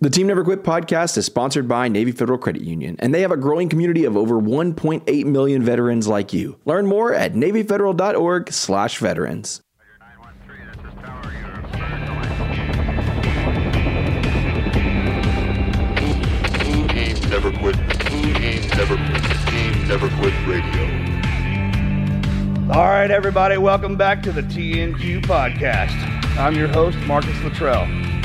The Team Never Quit podcast is sponsored by Navy Federal Credit Union, and they have a growing community of over 1.8 million veterans like you. Learn more at navyfederal.org/slash veterans. Team Never Quit. Team Never Quit. Team Never Quit Radio. All right, everybody, welcome back to the TNQ podcast. I'm your host, Marcus Luttrell.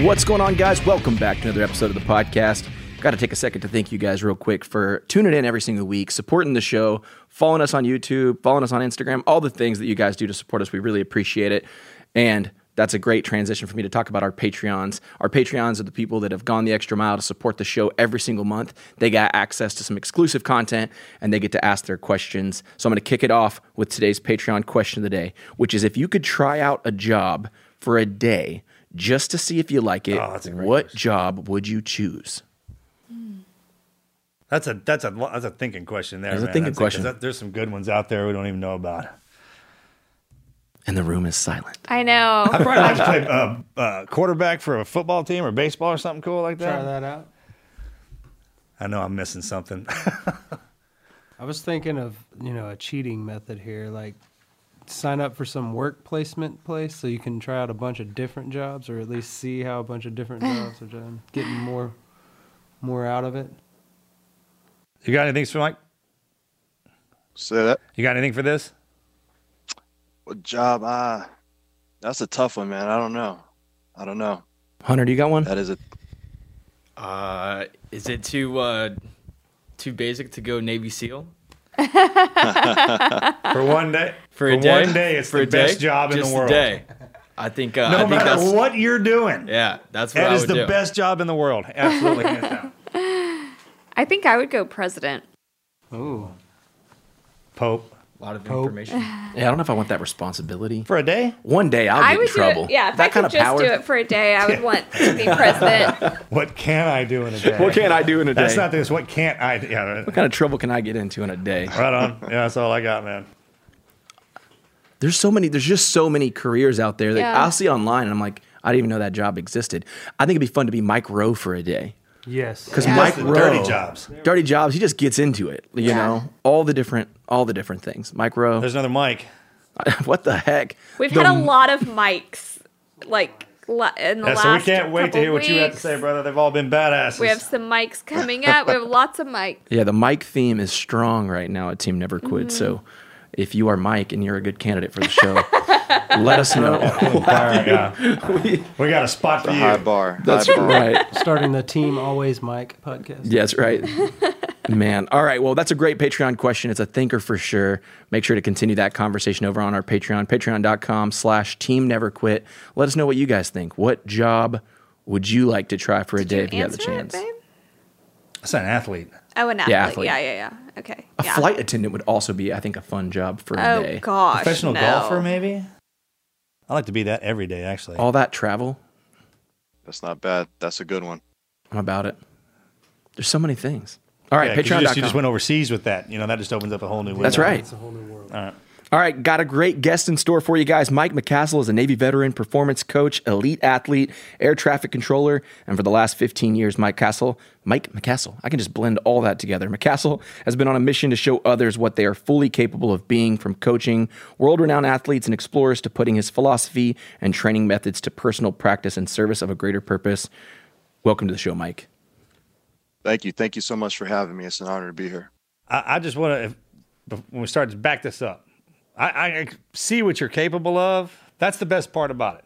What's going on, guys? Welcome back to another episode of the podcast. Got to take a second to thank you guys real quick for tuning in every single week, supporting the show, following us on YouTube, following us on Instagram, all the things that you guys do to support us. We really appreciate it. And that's a great transition for me to talk about our Patreons. Our Patreons are the people that have gone the extra mile to support the show every single month. They got access to some exclusive content and they get to ask their questions. So I'm going to kick it off with today's Patreon question of the day, which is if you could try out a job for a day just to see if you like it, Oh, that's a great what question. job would you choose? That's a that's a that's a thinking question there. That's a man. thinking 'cause question. that- there's some good ones out there we don't even know about. And the room is silent. I know. I'd probably like to play uh, uh, quarterback for a football team or baseball or something cool like that. Try that out. I know I'm missing something. I was thinking of you know a cheating method here, like sign up for some work placement place so you can try out a bunch of different jobs, or at least see how a bunch of different jobs are done, getting more more out of it. you got anything for Mike? Say that. You got anything for this? What job? Ah, that's a tough one, man. I don't know. I don't know. Hunter, do you got one? That is a Uh, is it too uh, too basic to go Navy SEAL For one day. for a For day? one day, it's for the a day? best job in the world. A day. I think. Uh, I No think matter that's what you're doing, Yeah, that's what that I is the do. best job in the world. Absolutely. I think I would go president. Ooh, Pope A lot of Pope. information. Yeah, I don't know if I want that responsibility. for a day. One day I'll I get would in trouble. do it. Yeah, if that I kind could of just power. do it for a day, I would want to be president. What can I do in a day? What can I do in a day? That's not this. What can't I? do? Yeah, right. What kind of trouble can I get into in a day? right on. Yeah, that's all I got, man. There's so many. There's just so many careers out there that Yeah. I'll see online, and I'm like, I didn't even know that job existed. I think it'd be fun to be Mike Rowe for a day yes. because Yeah. Mike Rowe, dirty jobs. dirty jobs. He just gets into it. You Yeah. know, all the different, all the different things. Mike Rowe. There's another Mike. what the heck? We've The- had a lot of mics, like la- in the Yeah, last. so we can't wait to couple hear what you have to say, brother. They've all been badasses. We have some mics coming up. We have lots of mics. Yeah, the Mike theme is strong right now at Team Never Quit. Mm-hmm. So, if you are Mike and you're a good candidate for the show, let us know. All right, yeah. we got a spot for you. high bar. That's high bar. right. Starting the Team Always Mike podcast. Yeah, that's right. Man. All right. Well, that's a great Patreon question. It's a thinker for sure. Make sure to continue that conversation over on our Patreon, patreon.com slash team never quit. Let us know what you guys think. What job would you like to try for a day if you have the Answer it, chance? babe? That's an athlete. Oh, an athlete. Yeah, Yeah, athlete. yeah, yeah. Okay. A yeah. flight attendant would also be, I think, a fun job for a Oh day. gosh. Professional no. golfer, maybe. I like to be that every day, actually. All that travel, That's not bad. That's a good one. I'm about it. There's so many things. All right, Yeah, 'cause you, patreon.com. just, you just went overseas with that. You know, that just opens up a whole new window. That's right. It's a whole new world. All right. All right, got a great guest in store for you guys. Mike McCastle is a Navy veteran, performance coach, elite athlete, air traffic controller, and for the last 15 years, Mike Castle, Mike McCastle, I can just blend all that together. McCastle has been on a mission to show others what they are fully capable of being, from coaching world-renowned athletes and explorers to putting his philosophy and training methods to personal practice in service of a greater purpose. Welcome to the show, Mike. Thank you. Thank you so much for having me. It's an honor to be here. I, I just want to, when we start to back this up, I, I see what you're capable of. That's the best part about it.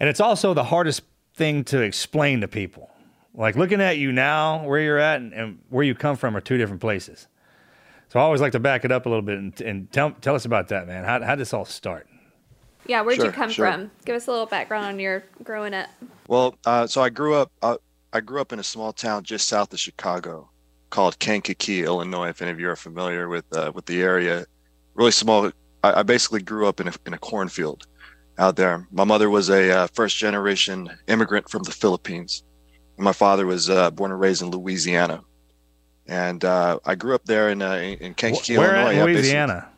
And it's also the hardest thing to explain to people. Like looking at you now, where you're at and, and where you come from are two different places. So I always like to back it up a little bit and, and tell, tell us about that, man. How, how did this all start? Yeah, where'd you come sure. from? Give us a little background on your growing up. Well, uh, so I grew up. Uh, I grew up in a small town just south of Chicago, called Kankakee, Illinois. If any of you are familiar with uh, with the area, really small. I, I basically grew up in a in a cornfield out there. My mother was a uh, first generation immigrant from the Philippines. My father was uh, born and raised in Louisiana, and uh, I grew up there in uh, in in Kankakee, Where Illinois. at in basically- Louisiana?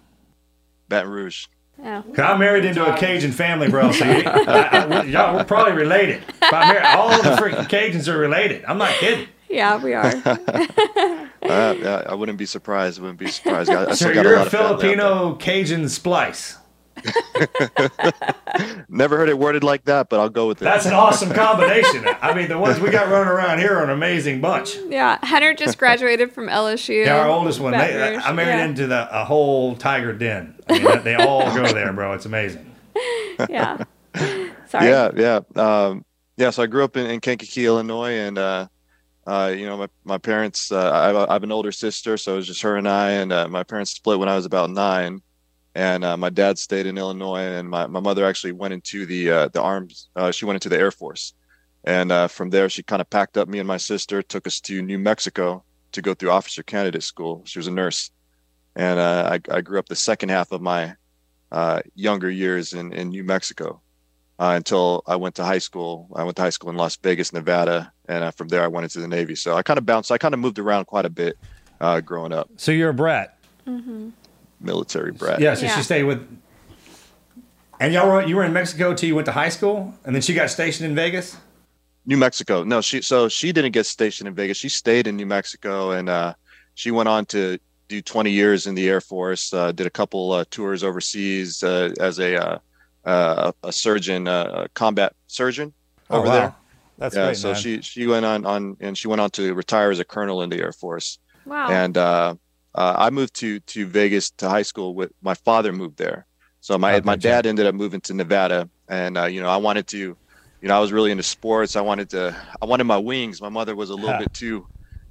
Baton Rouge. Oh. 'Cause I'm married into a Cajun family, bro. So you, I, I, y'all, we're probably related. If I'm married, all of the freaking Cajuns are related. I'm not kidding. Yeah, we are. Uh, yeah, I wouldn't be surprised. I wouldn't be surprised. I, I So you're a a lot of family out there. Filipino Cajun splice. Never heard it worded like that, but I'll go with it. That's an awesome combination. I mean, the ones we got running around here are an amazing bunch. yeah, Hunter just graduated from LSU. Yeah, our oldest one. They, Baton I married yeah. into the a whole tiger den. I mean, they all go there, bro. It's amazing. Yeah. Sorry. Yeah, yeah, um, yeah. So I grew up in, in Kankakee, Illinois, and uh, uh, you know, my my parents. Uh, I, I have an older sister, so it was just her and I. And uh, my parents split when I was about nine, and uh, my dad stayed in Illinois, and my, my mother actually went into the uh, the arms. Uh, she went into the Air Force, and from there she kind of packed up me and my sister, took us to New Mexico to go through officer candidate school. She was a nurse, and I I grew up the second half of my younger years in in New Mexico until I went to high school. I went to high school in Las Vegas, Nevada, and uh, from there I went into the Navy. So I kind of bounced. I kind of moved around quite a bit uh, growing up. So you're a brat. Mm-hmm. Military brat. Yeah. So Yeah. she stayed with. And y'all were you were in Mexico till you went to high school, and then she got stationed in Vegas. New Mexico. No, she so she didn't get stationed in Vegas. She stayed in New Mexico, and uh, she went on to do 20 years in the Air Force. Uh, did a couple uh, tours overseas uh, as a uh, uh, a surgeon, uh, a combat surgeon over wow. there. That's yeah, great, so man. she she went on on and she went on to retire as a colonel in the Air Force. Wow. And uh, uh, I moved to to Vegas to high school with my father moved there. So my Oh, my gotcha. dad ended up moving to Nevada, and uh, you know I wanted to, you know I was really into sports. I wanted to I wanted my wings. My mother was a little Huh. bit too,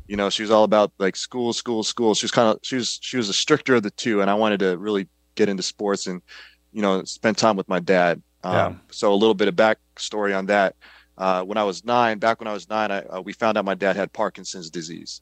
you know, she was all about like school, school, school. She was kind of she was she was a stricter of the two, and I wanted to really get into sports and you know spend time with my dad. Um, Yeah. So a little bit of backstory on that. Uh, when I was nine, back when I was nine, I, uh, we found out my dad had Parkinson's disease.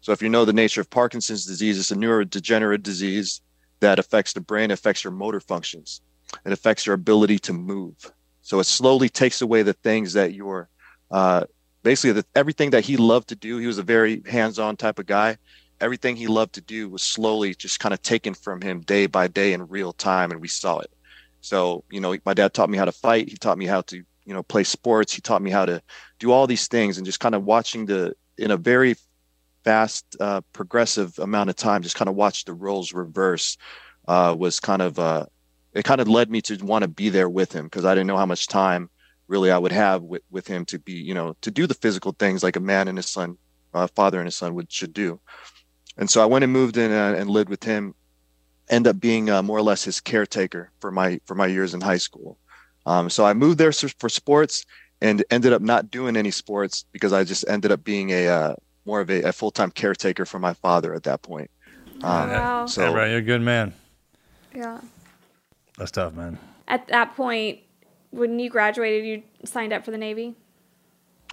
So if you know the nature of Parkinson's disease, it's a neurodegenerative disease that affects the brain, affects your motor functions, it affects your ability to move. So it slowly takes away the things that you're uh, basically the, everything that he loved to do. He was a very hands-on type of guy. Everything he loved to do was slowly just kind of taken from him day by day in real time, and we saw it. So you know, my dad taught me how to fight. He taught me how to you know play sports. He taught me how to do all these things, and just kind of watching the in a very fast, uh, progressive amount of time, just kind of watch the roles reverse uh, was kind of uh, it kind of led me to want to be there with him because I didn't know how much time really I would have with, with him to be you know to do the physical things like a man and his son, uh, father and his son would should do. And so I went and moved in uh, and lived with him. End up being uh, more or less his caretaker for my for my years in high school. Um, so I moved there for sports and ended up not doing any sports because I just ended up being a uh, more of a, a full time caretaker for my father at that point. Um, Wow. So yeah, bro, you're a good man. Yeah. That's tough, man. At that point, when you graduated, you signed up for the Navy.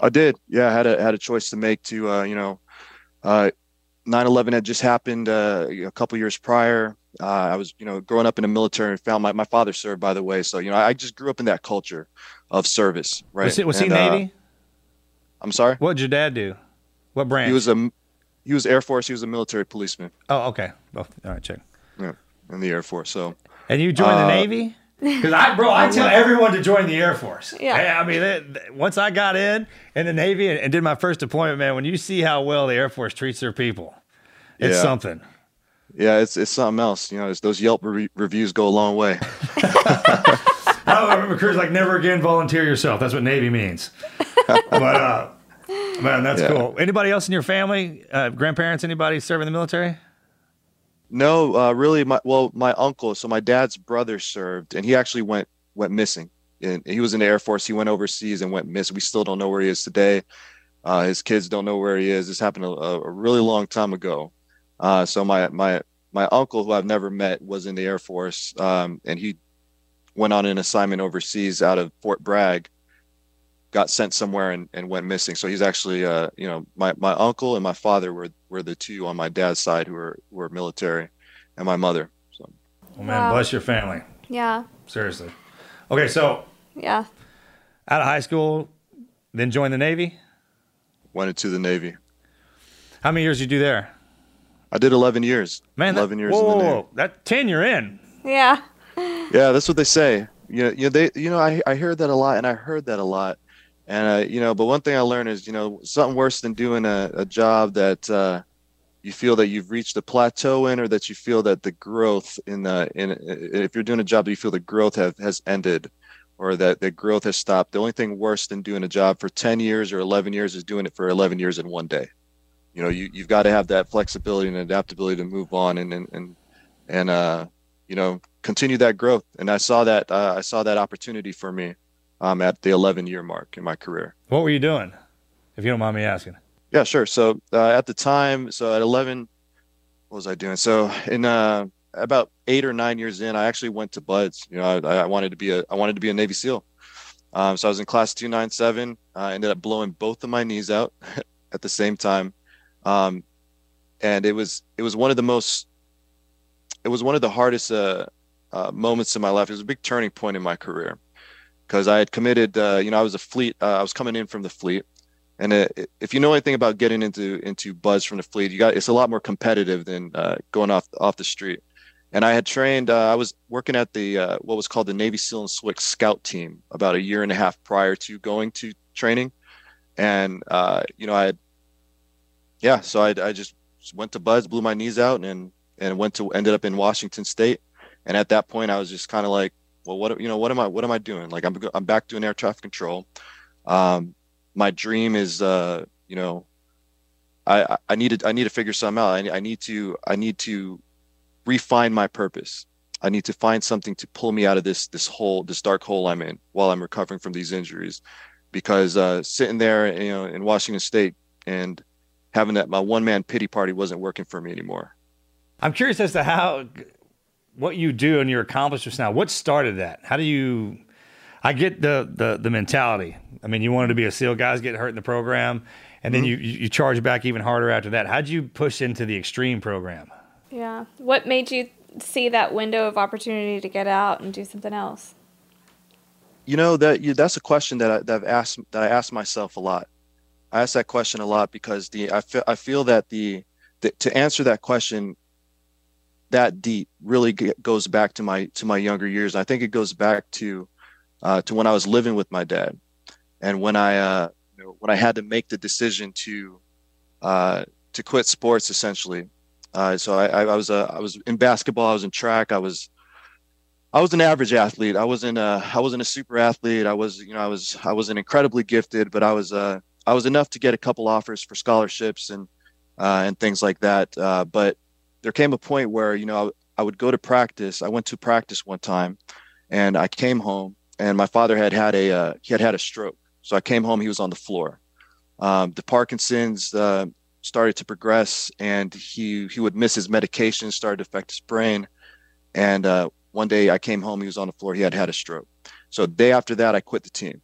I did. Yeah, I had a had a choice to make to uh, you know, uh 9/11 had just happened uh, a couple years prior. Uh, I was, you know, growing up in the military and found my, my father served, by the way. So, you know, I just grew up in that culture of service, right? Was he, was he And, uh, Navy? I'm sorry. What'd your dad do? What branch? He was a he was Air Force. He was a military policeman. Oh, okay. Oh, all right, check. Yeah, in the Air Force. So, And you joined the Uh, Navy? Because I, bro, I tell everyone to join the Air Force. Yeah. I, I mean, that- that- once I got in in the Navy and, and did my first deployment, man, when you see how well the Air Force treats their people, it's Yeah. something. Yeah, it's it's something else. You know, it's, those Yelp re- reviews go a long way. I remember Cruz like never again volunteer yourself. That's what Navy means. but uh, Man, that's Yeah. cool. Anybody else in your family, uh, grandparents, anybody serving in the military? No, uh, really, my well, my uncle. So my dad's brother served, and he actually went went missing. And he was in the Air Force. He went overseas and went missing. We still don't know where he is today. Uh, his kids don't know where he is. This happened a, a really long time ago. Uh, so my my my uncle, who I've never met, was in the Air Force, um, and he went on an assignment overseas out of Fort Bragg. Got sent somewhere and, and went missing. So he's actually, uh, you know, my, my uncle and my father were, were the two on my dad's side who were were military, and my mother. So Well, man, Wow. bless your family. Yeah. Seriously. Okay, so Yeah. out of high school, then joined the Navy. went into the Navy. How many years did you do there? I did 11 years. Man, that- 11 years whoa, in the whoa, Navy. That 10 you're in. Yeah. Yeah, that's what they say. You know, you know, they, you know, I, I hear that a lot, and I heard that a lot, and uh, you know, but one thing I learned is, you know, something worse than doing a, a job that uh, you feel that you've reached a plateau in, or that you feel that the growth in the in if you're doing a job that you feel the growth have, has ended, or that the growth has stopped. The only thing worse than doing a job for 10 years or 11 years is doing it for 11 years in one day. You know, you you've got to have that flexibility and adaptability to move on and and and and uh, you know, continue that growth. And I saw that uh, I saw that opportunity for me um, at the 11 year mark in my career. What were you doing? If you don't mind me asking. Yeah, sure. So uh, at the time, so at 11, what was I doing? So in uh, about eight or nine years in, I actually went to BUD/S. You know, I, I wanted to be a I wanted to be a Navy SEAL. Um, so I was in class 297. I ended up blowing both of my knees out at the same time, um, and it was it was one of the most it was one of the hardest uh, uh, moments in my life. It was a big turning point in my career because I had committed. Uh, you know, I was a fleet. Uh, I was coming in from the fleet. And uh, if you know anything about getting into into BUD/S from the fleet, you got it's a lot more competitive than uh, going off off the street. And I had trained. I was working at the what was called the Navy SEAL and SWCC Scout Team about a year and a half prior to going to training. And you know, I had yeah, so I I just went to BUD/S, blew my knees out, and and went to ended up in Washington State. And at that point, I was just kind of like, well, what you know, what am I what am I doing? Like I'm I'm back doing air traffic control. Um, my dream is uh you know i I- i need to i need to figure something out I, I need to i need to refine my purpose i need to find something to pull me out of this this hole this dark hole i'm in while i'm recovering from these injuries because uh sitting there you know in washington state and having that my one man pity party wasn't working for me anymore I'm curious as to how what you do and your accomplishments now. What started that? How do you? I get the the the mentality. I mean, you wanted to be a SEAL. Guys get hurt in the program, and then mm-hmm. you you charge back even harder after that. How'd you push into the extreme program? Yeah. What made you see that window of opportunity to get out and do something else? you know that you, that's a question that, I, that I've asked that I ask myself a lot. I ask that question a lot because the I feel I feel that the, the to answer that question that deep really goes back to my to my younger years. I think it goes back to uh, to when I was living with my dad, and when I uh, you know, when I had to make the decision to uh, to quit sports essentially. Uh, so I, I, was uh, I was in basketball. I was in track. I was I was an average athlete. I wasn't a I wasn't a super athlete. I was you know I was I wasn't incredibly gifted, but I was uh I was enough to get a couple offers for scholarships and uh, and things like that. Uh, but there came a point where you know I, I would go to practice. I went to practice one time, and I came home, and my father had had a uh, he had had a stroke. So I came home. He was on the floor. Um, the Parkinson's uh, started to progress, and he he would miss his medication, started to affect his brain, and uh, one day I came home, he was on the floor, he had had a stroke. So day after that, I quit the team.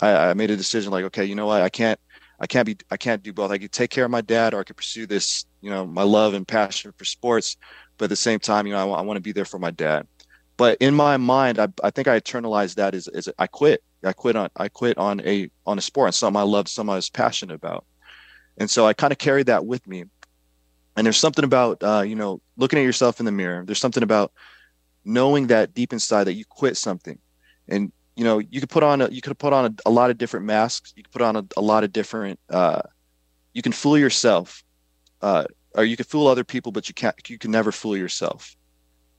I, I made a decision like, okay, you know what, I can't, I can't be, I can't do both. I could take care of my dad, or I could pursue this, you know, my love and passion for sports, but at the same time, you know, I, wa- I want to be there for my dad. But in my mind, I, I think I internalized that as, as I quit. I quit on, I quit on a, on a sport, and something I loved, something I was passionate about. And so I kind of carried that with me. And there's something about, uh, you know, looking at yourself in the mirror. There's something about knowing that deep inside that you quit something and you know you could put on a, you could put on a, a lot of different masks. You could put on a, a lot of different uh, you can fool yourself uh, or you can fool other people but you can't you can never fool yourself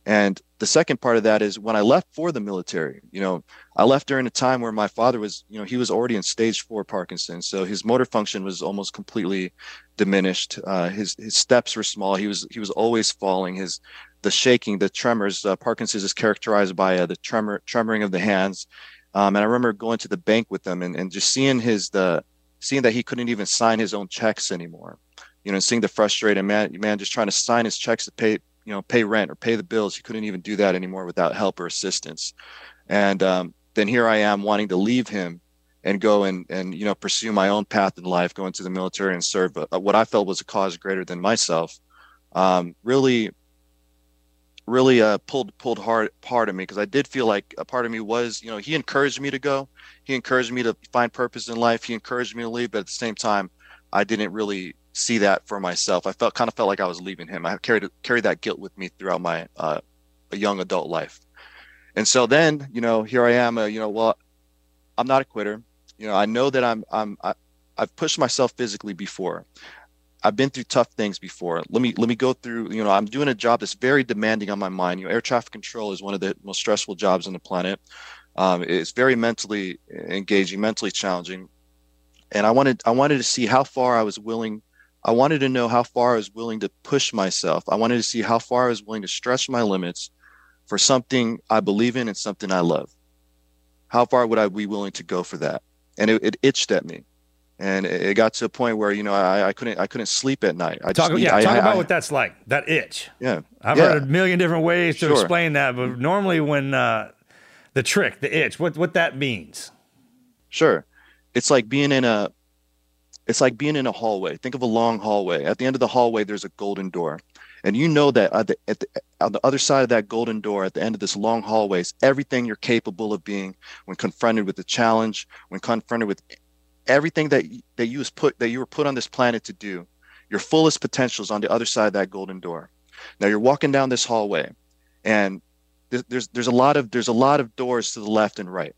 And the second part of that is when I left for the military, you know, I left during a time where my father was, you know, he was already in stage four Parkinson's. So his motor function was almost completely diminished. Uh, his, his steps were small. He was, he was always falling. His, the shaking, the tremors, uh, Parkinson's is characterized by uh, the tremor, tremoring of the hands. Um, and I remember going to the bank with him and, and just seeing his, the, seeing that he couldn't even sign his own checks anymore, you know, and seeing the frustrated man, man just trying to sign his checks to pay, you know, pay rent or pay the bills. He couldn't even do that anymore without help or assistance. And um, then here I am wanting to leave him and go and, and, you know, pursue my own path in life, go into the military and serve a, what I felt was a cause greater than myself. Um, really, really uh, pulled pulled hard part of me because I did feel like a part of me was, you know, he encouraged me to go. He encouraged me to find purpose in life. He encouraged me to leave, but at the same time, I didn't really see that for myself. I felt kind of felt like I was leaving him. I carried carried that guilt with me throughout my uh, young adult life. And so then, you know, here I am. Uh, you know, well, I'm not a quitter. You know, I know that I'm I'm I, I've pushed myself physically before. I've been through tough things before. Let me let me go through. You know, I'm doing a job that's very demanding on my mind. You know, air traffic control is one of the most stressful jobs on the planet. Um, it's very mentally engaging, mentally challenging, and I wanted I wanted to see how far I was willing. I wanted to know how far I was willing to push myself. I wanted to see how far I was willing to stretch my limits for something I believe in and something I love. How far would I be willing to go for that? And it, it itched at me and it got to a point where you know I, I couldn't I couldn't sleep at night. I talk, just, yeah, I, talk I, about what that's like. That itch. Yeah, I've yeah. heard a million different ways to Sure. explain that, but normally when uh, the trick, the itch, what what that means. Sure, it's like being in a it's like being in a hallway. Think of a long hallway. At the end of the hallway, there's a golden door, and you know that at the, at the on the other side of that golden door, at the end of this long hallway, is everything you're capable of being when confronted with a challenge, when confronted with everything that that you was put that you were put on this planet to do your fullest potential is on the other side of that golden door now you're walking down this hallway and there's there's, a lot of there's a lot of doors to the left and right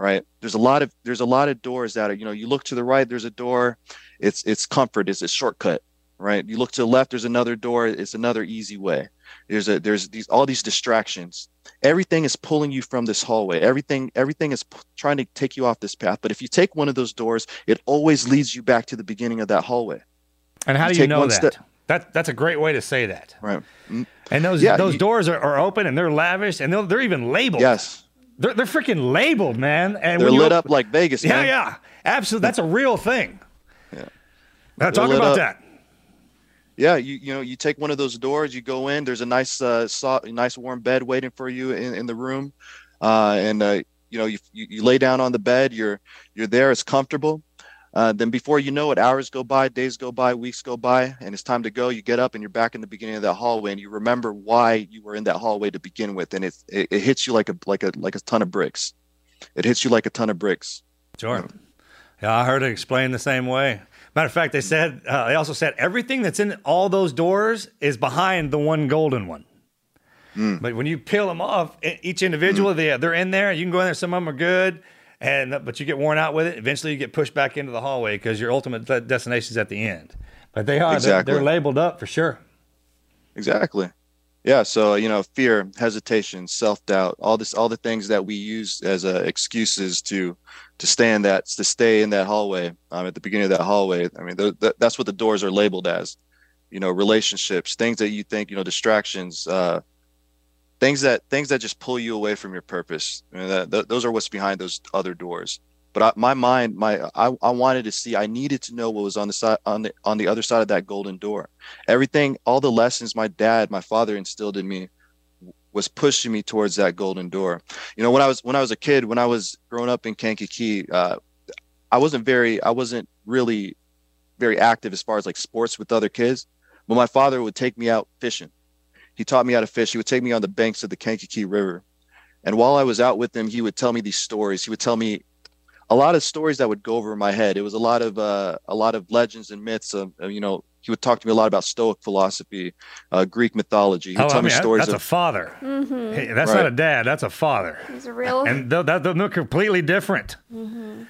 right? There's a lot of there's a lot of doors that are you know you look to the right there's a door it's it's comfort it's a shortcut right? You look to the left there's another door it's another easy way. There's a there's these all these distractions. Everything is pulling you from this hallway. Everything everything is p- trying to take you off this path. But if you take one of those doors it always leads you back to the beginning of that hallway. And how You do you know that? step- That that's a great way to say that. right. Mm, And those Yeah, those you- doors are, are open and they're lavish and they're, they're even labeled. yes They're, they're freaking labeled, man. And they're lit op- up like vegas Yeah, man. yeah, absolutely. That's a real thing. Yeah. Now talk about up. that. yeah you you know you take one of those doors you go in there's a nice uh soft, nice warm bed waiting for you in, in the room uh and uh you know you, you you lay down on the bed you're you're there it's comfortable uh, then before you know it hours go by days go by weeks go by and it's time to go you get up and you're back in the beginning of that hallway and you remember why you were in that hallway to begin with and it, it, it hits you like a like a like a ton of bricks it hits you like a ton of bricks Sure. Yeah, I heard it explained the same way. Matter of fact, they said uh, they also said everything that's in all those doors is behind the one golden one. But when you peel them off, each individual, they they're in there. You can go in there. Some of them are good, and but you get worn out with it. Eventually, you get pushed back into the hallway because your ultimate de- destination is at the end. But they are they're- they're labeled up for sure. Exactly. Yeah. So you know, fear, hesitation, self doubt, all this, all the things that we use as uh, excuses to to stay in that to stay in that hallway um, at the beginning of that hallway. I mean, th- th- that's what the doors are labeled as. You know, relationships, things that you think, you know, distractions, uh, things that things that just pull you away from your purpose. I mean, that, th- those are what's behind those other doors. But I, my mind, my I, I wanted to see. I needed to know what was on the side on the on the other side of that golden door everything all the lessons my dad my father instilled in me was pushing me towards that golden door you know when i was when i was a kid when i was growing up in kankakee uh, i wasn't very i wasn't really very active as far as like sports with other kids but my father would take me out fishing he taught me how to fish he would take me on the banks of the kankakee river and while i was out with him he would tell me these stories he would tell me a lot of stories that would go over my head. It was a lot of uh, a lot of legends and myths. Of, uh, you know, he would talk to me a lot about Stoic philosophy, uh, Greek mythology. He would Oh, tell I me mean, that- stories that's a father. Mm-hmm. Hey, that's Right. not a dad. That's a father. He's a real. And they're, they're, they're completely different. Mm-hmm.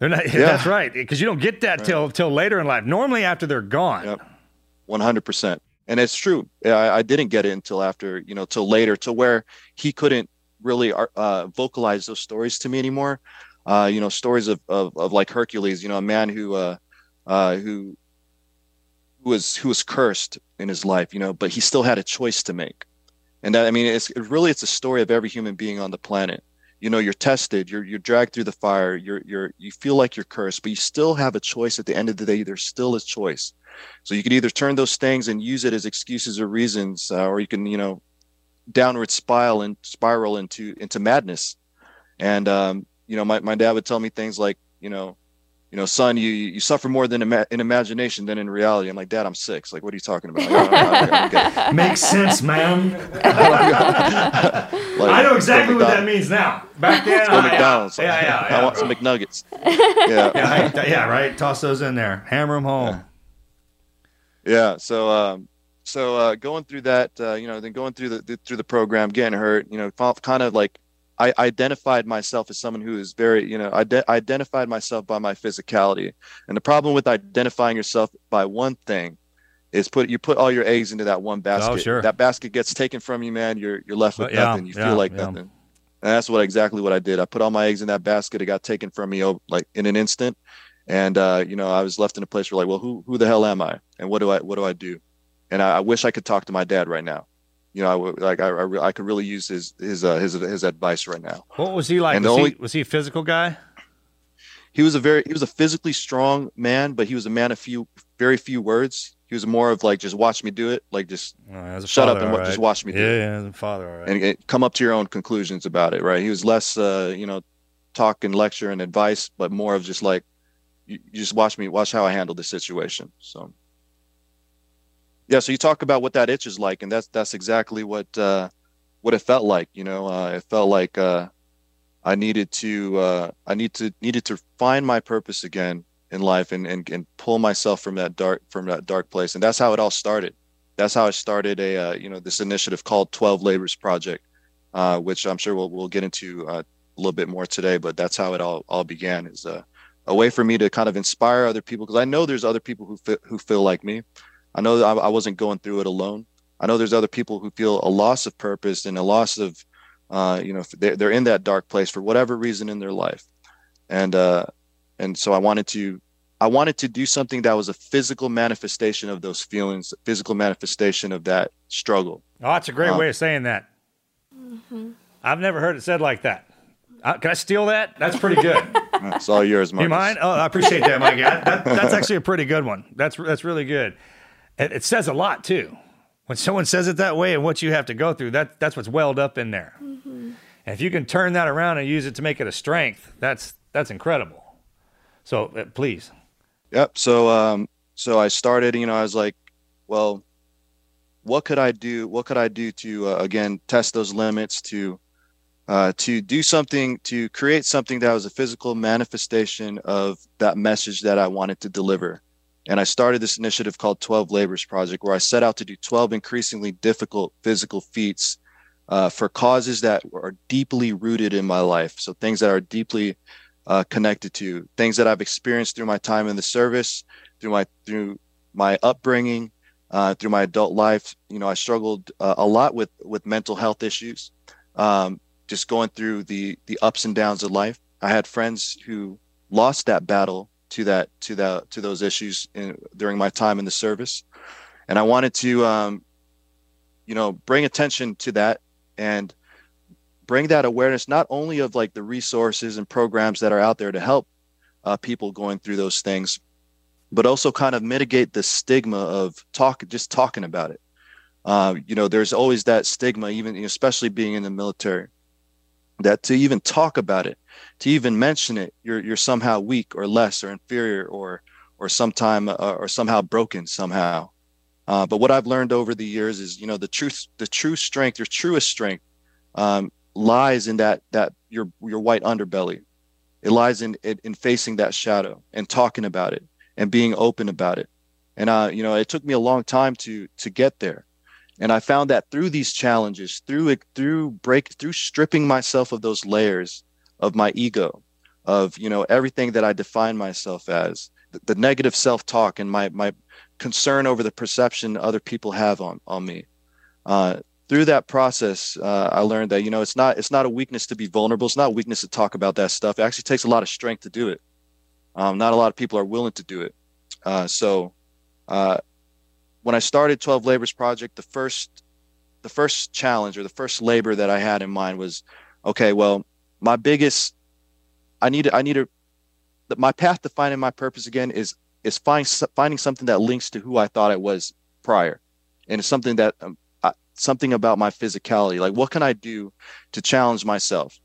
They're not, Yeah. That's right, because you don't get that till till later in life. Normally, after they're gone. Yep. 100%. And it's true. I, I didn't get it until after, you know, till later, to where he couldn't really uh, vocalize those stories to me anymore. Uh, you know, stories of, of, of like Hercules, you know, a man who uh, uh, who who was who was cursed in his life, you know, but he still had a choice to make. And that, I mean, it's it really it's a story of every human being on the planet. You know, you're tested, you're you're dragged through the fire, you're you're you feel like you're cursed, but you still have a choice at the end of the day. There's still a choice. So you can either turn those things and use it as excuses or reasons, uh, or you can, you know, downward spiral and spiral into into madness. And um, you know, my, my dad would tell me things like, you know, you know, son, you you suffer more than ima- in imagination than in reality. I'm like, Dad, I'm six. Like, what are you talking about? Like, I don't- I don't get it. Makes sense, man. Like, I know exactly what that means now. Back then, Let's go I- McDonald's. Yeah, yeah, yeah. I want bro. some McNuggets. Yeah. yeah, I- yeah, right. Toss those in there. Hammer them home. yeah so um so uh going through that uh you know then going through the, the through the program getting hurt you know kind of like i identified myself as someone who is very you know i ide- identified myself by my physicality. And the problem with identifying yourself by one thing is put you put all your eggs into that one basket. Oh, sure. that basket gets taken from you man. You're you're left with yeah, nothing. You yeah, feel like yeah. nothing. And that's what exactly what i did. I put all my eggs in that basket. It got taken from me oh, like in an instant. And uh, you know i was left in a place where like well who who the hell am i? And what do i what do i do? And I, I wish I could talk to my dad right now. You know, I would like I I, re- I could really use his his uh, his his advice right now. What was he like? And Was, only- he, was he a physical guy? He was a very he was a physically strong man, but he was a man of few very few words. He was more of like just watch me do it, like just shut up and all just watch me do Yeah, it. yeah, as a father, all right. and, and come up to your own conclusions about it. Right? He was less uh, you know talk and lecture and advice, but more of just like you, you just watch me watch how I handle the situation. So yeah so you talk about what that itch is like and that's that's exactly what uh what it felt like you know uh it felt like uh i needed to uh i need to needed to find my purpose again in life and and, and pull myself from that dark from that dark place and that's how it all started. That's how i started a uh, you know this initiative called 12 labors project uh which i'm sure we'll, we'll get into a little bit more today but that's how it all all began is a way for me to kind of inspire other people because i know there's other people who fe- who feel like me I know that I, I wasn't going through it alone. I know there's other people who feel a loss of purpose and a loss of, uh, you know, they're, they're in that dark place for whatever reason in their life. And, uh, and so I wanted to, I wanted to do something that was a physical manifestation of those feelings, physical manifestation of that struggle. Oh, that's a great Uh, way of saying that. I've never heard it said like that. Uh, can I steal that? That's pretty good. It's all yours, you mind? Oh, I appreciate that, Mike. That, that, that's actually a pretty good one. That's that's really good. It, it says a lot too. When someone says it that way and what you have to go through, that that's what's welled up in there. And if you can turn that around and use it to make it a strength, that's that's incredible. So uh, please, Yep. So um so I started, you know, I was like, well, what could I do? What could I do to uh, again test those limits to uh to do something to create something that was a physical manifestation of that message that I wanted to deliver. And I started this initiative called 12 Labors Project where I set out to do 12 increasingly difficult physical feats uh, for causes that are deeply rooted in my life. So things that are deeply uh, connected to things that I've experienced through my time in the service, through my through my upbringing, uh, through my adult life. You know, I struggled uh, a lot with with mental health issues, um, just going through the the ups and downs of life. I had friends who lost that battle to that to that to those issues in, during my time in the service, and I wanted to, um, you know, bring attention to that and bring that awareness not only of like the resources and programs that are out there to help uh, people going through those things but also kind of mitigate the stigma of talk just talking about it. Uh, you know there's always that stigma even especially being in the military that to even talk about it to even mention it you're you're somehow weak or less or inferior or or sometime uh, or somehow broken somehow uh, but what I've learned over the years is, you know, the truth, the true strength, your truest strength, um, lies in that that your your white underbelly. It lies in, in in facing that shadow and talking about it and being open about it. And uh, you know, it took me a long time to to get there. And I found that through these challenges, through through break, through stripping myself of those layers of my ego, of you know everything that I define myself as, the, the negative self-talk and my my concern over the perception other people have on on me. Uh, through that process, uh, I learned that you know it's not it's not a weakness to be vulnerable. It's not a weakness to talk about that stuff. It actually takes a lot of strength to do it. Um, not a lot of people are willing to do it. Uh, so, uh, when I started 12 Labors Project, the first the first challenge or the first labor that I had in mind was, okay, well, my biggest, I need I need to, my path to finding my purpose again is is find, finding something that links to who I thought I was prior, and it's something that um, I, something about my physicality. Like, what can I do to challenge myself?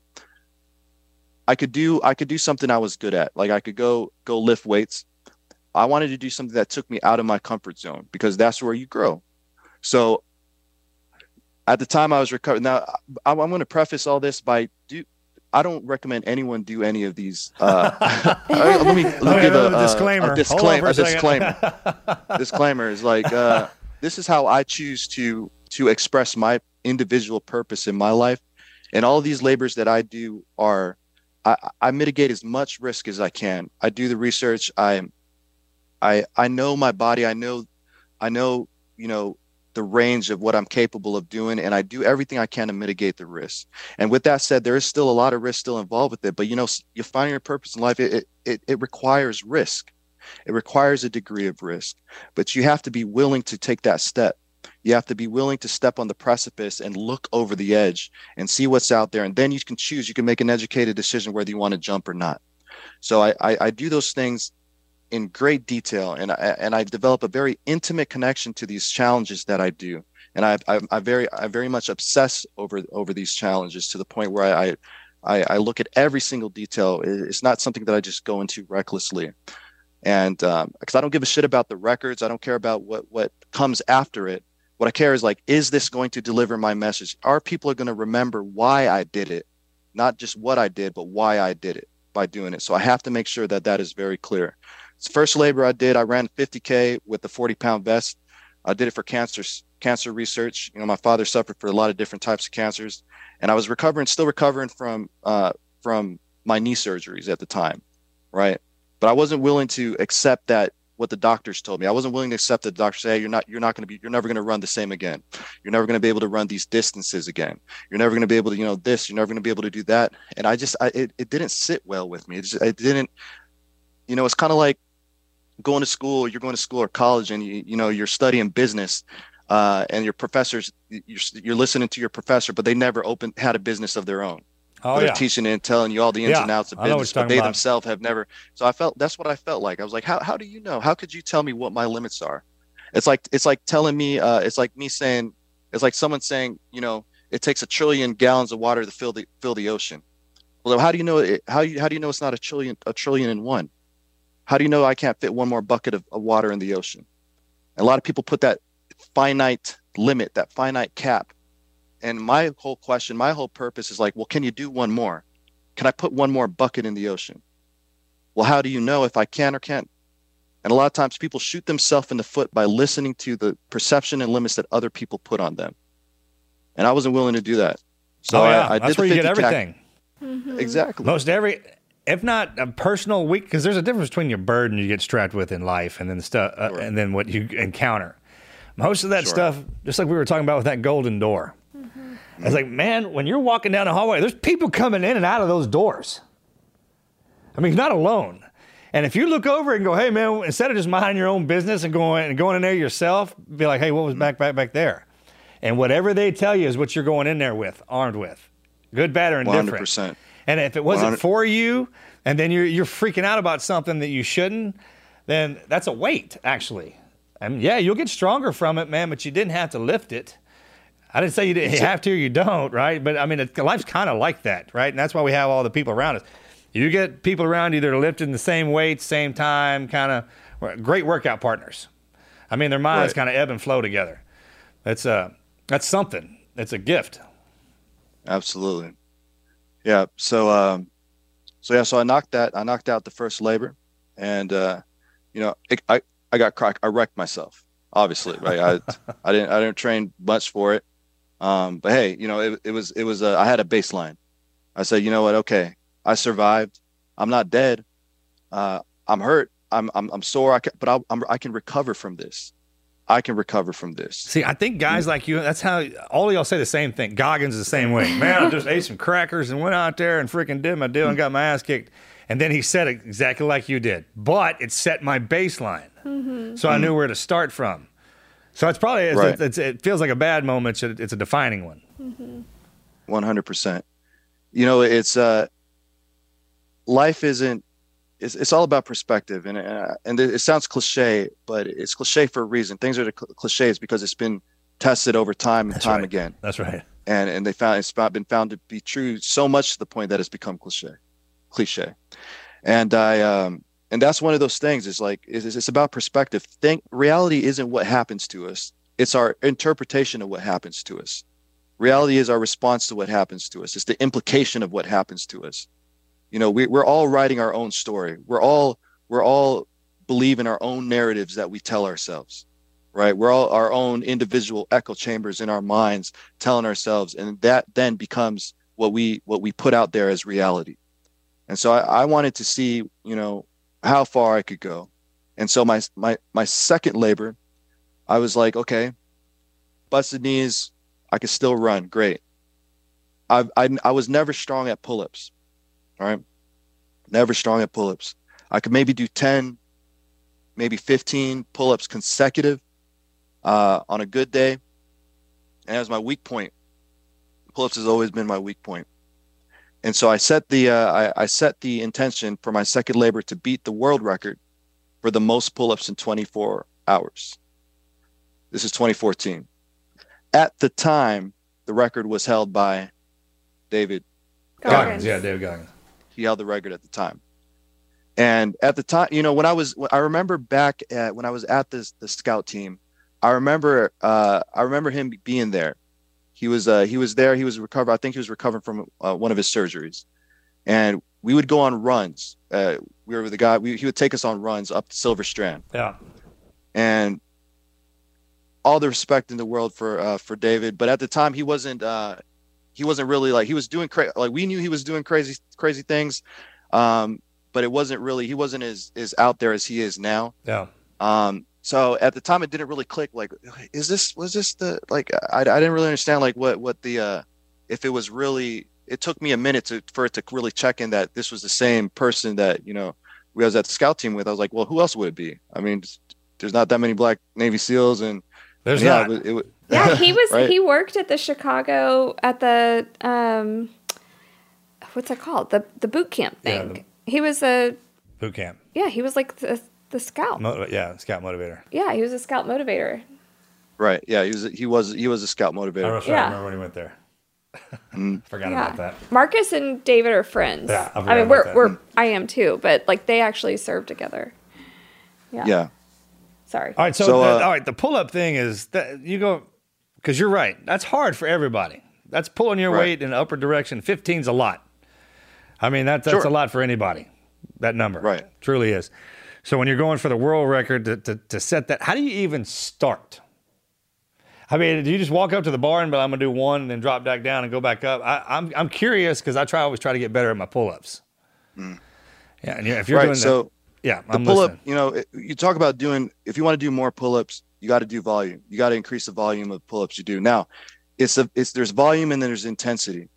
I could do I could do something I was good at. Like I could go go lift weights. I wanted to do something that took me out of my comfort zone because that's where you grow. So at the time I was recovering. Now I'm, I'm going to preface all this by do. I don't recommend anyone do any of these. Uh, let me, let me Okay, give a, a a disclaimer. A Hold disclaimer. a A disclaimer. disclaimer is like uh, this is how I choose to to express my individual purpose in my life, and all of these labors that I do are I, I mitigate as much risk as I can. I do the research. I I I know my body. I know I know you know the range of what I'm capable of doing, and I do everything I can to mitigate the risk. And with that said, there is still a lot of risk still involved with it. But you know, you find your purpose in life. It it it, requires risk. It requires a degree of risk, but you have to be willing to take that step. You have to be willing to step on the precipice and look over the edge and see what's out there, and then you can choose. You can make an educated decision whether you want to jump or not. So I, I, I do those things in great detail, and I, and I develop a very intimate connection to these challenges that I do, and I I, I very I very much obsess over over these challenges to the point where I I, I look at every single detail. It's not something that I just go into recklessly, and um, because I don't give a shit about the records, I don't care about what what comes after it. What I care is like, is this going to deliver my message? Are people are going to remember why I did it, not just what I did, but why I did it by doing it? So I have to make sure that that is very clear. First labor I did. I ran 50k with the 40 pound vest. I did it for cancer cancer research. You know, my father suffered for a lot of different types of cancers, and I was recovering, still recovering from uh, from my knee surgeries at the time, right? But I wasn't willing to accept that what the doctors told me. I wasn't willing to accept that the doctors say, hey, you're not, you're not going to be, you're never going to run the same again. You're never going to be able to run these distances again. You're never going to be able to, you know, this. You're never going to be able to do that. And I just, I, it, it didn't sit well with me. It, just, it didn't, you know, it's kind of like going to school. You're going to school or college, and you, you know, you're studying business. Uh, and your professors, you're, you're listening to your professor, but they never opened had a business of their own. Oh, they're yeah. teaching and telling you all the ins Yeah, and outs of I know what business, but they about. themselves have never. So I felt that's what I felt like. I was like, how how do you know? How could you tell me what my limits are? It's like it's like telling me. Uh, it's like me saying. It's like someone saying, you know, it takes a trillion gallons of water to fill the fill the ocean. Well, how do you know it? How you how do you know it's not a trillion a trillion and one? How do you know I can't fit one more bucket of, of water in the ocean? a lot of people put that finite limit, that finite cap. And my whole question, my whole purpose is like, well, can you do one more? Can I put one more bucket in the ocean? Well, how do you know if I can or can't? And a lot of times people shoot themselves in the foot by listening to the perception and limits that other people put on them. And I wasn't willing to do that. So oh, yeah. I, I That's did where you get 50 tack- everything. Mm-hmm. Exactly. Most every, if not a personal weak, because there's a difference between your burden you get strapped with in life and then stuff, uh, and then what you encounter. Most of that Sure. stuff, just like we were talking about with that golden door. It's like, man, when you're walking down the hallway, there's people coming in and out of those doors. I mean, you're not alone. And if you look over and go, hey man, instead of just minding your own business and going and going in there yourself, be like, hey, what was back back back there? And whatever they tell you is what you're going in there with, armed with, good, bad, or indifferent. 100%. And if it wasn't 100 for you, and then you're you're freaking out about something that you shouldn't, then that's a weight, actually. And yeah, you'll get stronger from it, man, but you didn't have to lift it. I didn't say you didn't you have to or you don't, right? But I mean, it, life's kind of like that, right? And that's why we have all the people around us. You get people around you that are lifting the same weights, same time, kind of great workout partners. I mean, their minds Right. kind of ebb and flow together. That's uh, that's something. It's a gift. Absolutely. Yeah. So, um, so yeah. So I knocked that. I knocked out the first labor, and uh, you know, it, I I got cracked. I wrecked myself. Obviously, right? I I didn't I didn't train much for it. Um, but hey, you know, it, it was it was uh, I had a baseline. I said, you know what? Okay, I survived. I'm not dead. Uh, I'm hurt, I'm I'm, I'm sore, I can, but I'll, I'm, I can recover from this. I can recover from this. See, I think guys like you, that's how all of y'all say the same thing. Goggins is the same way. Man, I just ate some crackers and went out there and freaking did my deal and got my ass kicked. And then he said it exactly like you did, but it set my baseline. Mm-hmm. So I knew where to start from. So it's probably, it's, Right. it's, it feels like a bad moment. It's a, it's a defining one. Mm-hmm. One hundred percent. You know, it's uh, life isn't. It's, it's all about perspective, and uh, and it sounds cliche, but it's cliche for a reason. Things are cl- cliches because it's been tested over time and That's time right. again, That's right. and and they found it's been found to be true so much to the point that it's become cliche, cliche, and I um and that's one of those things. Is like it's, it's about perspective. Think reality isn't what happens to us; it's our interpretation of what happens to us. Reality is our response to what happens to us. It's the implication of what happens to us. You know, we, we're all writing our own story. We're all we're all believe in our own narratives that we tell ourselves, right? We're all our own individual echo chambers in our minds telling ourselves, and that then becomes what we what we put out there as reality. And so I, I wanted to see, you know, how far I could go. And so my my my second labor, I was like, okay, busted knees, I could still run. Great. I I I was never strong at pull-ups. All right. Never strong at pull-ups. I could maybe do 10, maybe 15 pull-ups consecutive uh, on a good day. And that was my weak point. Pull-ups has always been my weak point. And so I set the uh, I, I set the intention for my second labor to beat the world record for the most pull-ups in 24 hours. This is 2014. At the time, the record was held by David. Goggins. Yeah, David Goggins. He held the record at the time. And at the time, you know, when I was, I remember back at when I was at this the scout team, I remember, uh, I remember him being there. He was, uh, he was there. He was recovering. I think he was recovering from uh, one of his surgeries, and we would go on runs. Uh, we were with the guy. We, he would take us on runs up to Silver Strand Yeah. and all the respect in the world for uh, for David. But at the time, he wasn't uh, he wasn't really like he was doing cra- like we knew he was doing crazy crazy things, um, but it wasn't really he wasn't as as out there as he is now. Yeah. Um, so at the time, it didn't really click. Like, is this was this the like I, I didn't really understand like what what the uh, if it was really. It took me a minute to for it to really check in that this was the same person that you know we was at the scout team with. I was like, well, who else would it be? I mean, there's not that many black Navy SEAls, and There's yeah, not. It, it, Yeah, he was. Right. He worked at the Chicago at the um, what's that called? The the boot camp Yeah, thing. he was a Boot camp. yeah. He was like the the scout. Mo- yeah, scout motivator. Yeah, he was a scout motivator. right? Yeah, he was he was he was a scout I motivator. was Yeah. I remember when he went there. Mm. Forgot yeah. about that. Marcus and David are friends. Yeah, I I, mean we're that. we're I am too, but like they actually serve together. Yeah. Yeah, Sorry. All right, so, So, the, uh, all right, the pull up thing is that you go because you're right. That's hard for everybody. That's pulling your Right. weight in the upper direction. 15's a lot. I mean, that, that's Sure. a lot for anybody. That number, Right. truly is. So when you're going for the world record to, to, to set that, how do you even start? I mean, do you just walk up to the bar and be, like, I'm gonna do one and then drop back down and go back up? I, I'm I'm curious because I try always try to get better at my pull ups. Yeah, and if you're Mm. right. doing So that, yeah, the I'm pull up, you know, you talk about doing if you want to do more pull ups, you got to do volume. You got to increase the volume of pull ups you do. Now, it's a it's there's volume and then there's intensity.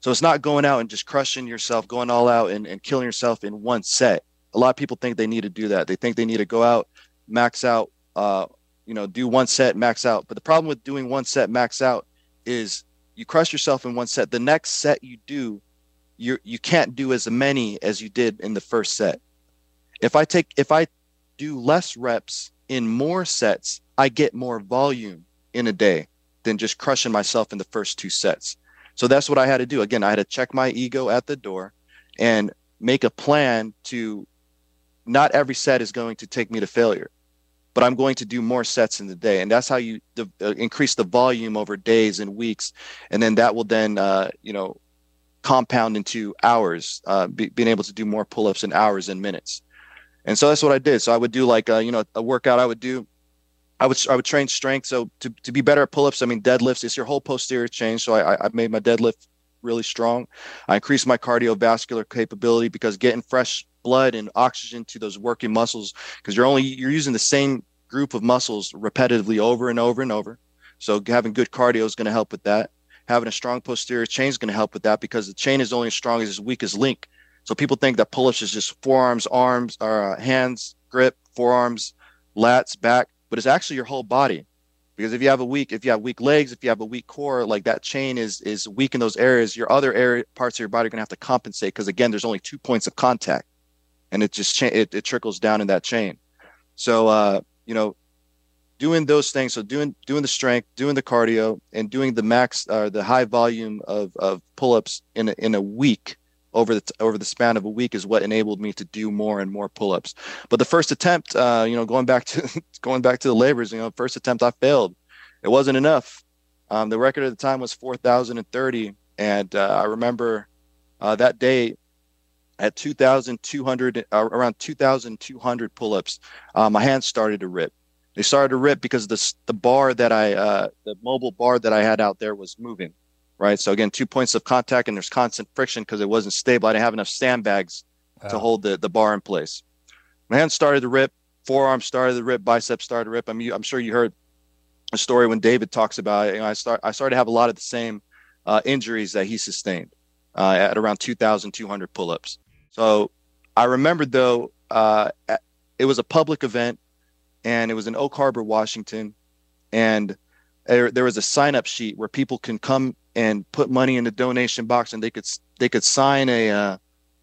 So it's not going out and just crushing yourself, going all out and, and killing yourself in one set. A lot of people think they need to do that. They think they need to go out, max out, uh, you know, do one set, max out. But the problem with doing one set, max out, is you crush yourself in one set. The next set you do, you you can't do as many as you did in the first set. If I take if I do less reps in more sets, I get more volume in a day than just crushing myself in the first two sets. So that's what I had to do. Again, I had to check my ego at the door and make a plan to not every set is going to take me to failure, but I'm going to do more sets in the day. And that's how you de- uh, increase the volume over days and weeks. And then that will then, uh, you know, compound into hours, uh, be, being able to do more pull ups in hours and minutes. And so that's what I did. So I would do like, uh, you know, a workout I would do. I would I would train strength. So to, to be better at pull ups, I mean deadlifts. It's your whole posterior chain. So I- I made my deadlift really strong. I increased my cardiovascular capability because getting fresh blood and oxygen to those working muscles, because you're only you're using the same group of muscles repetitively over and over and over. So having good cardio is going to help with that. Having a strong posterior chain is going to help with that because the chain is only as strong as its weakest link. So people think that pull-ups is just forearms, arms, or uh, hands, grip, forearms, lats, back, but it's actually your whole body. Because if you have a weak, if you have weak legs, if you have a weak core, like that chain is is weak in those areas, your other area parts of your body are to have to compensate. Because again, there's only two points of contact, and it just cha- it, it trickles down in that chain. So uh, you know, doing those things, so doing doing the strength, doing the cardio, and doing the max uh, the high volume of of pull-ups in a, in a week over the over the span of a week is what enabled me to do more and more pull-ups. But the first attempt, uh, you know, going back to going back to the labors, you know, first attempt I failed. It wasn't enough. Um, the record at the time was four thousand and thirty, and uh, I remember uh, that day at 2,200, uh, around 2,200 pull-ups, uh, my hands started to rip. They started to rip because the the bar that I, uh, the mobile bar that I had out there was moving right? So again, two points of contact and there's constant friction because it wasn't stable. I didn't have enough sandbags to Oh. hold the, the bar in place. My hands started to rip, forearm started to rip, biceps started to rip. I'm, I'm sure you heard a story when David talks about it. You know, I start I started to have a lot of the same uh, injuries that he sustained uh, at around 2,200 pull-ups. So I remembered though, uh, it was a public event, and it was in Oak Harbor, Washington, and there, was a sign-up sheet where people can come and put money in the donation box, and they could they could sign a uh,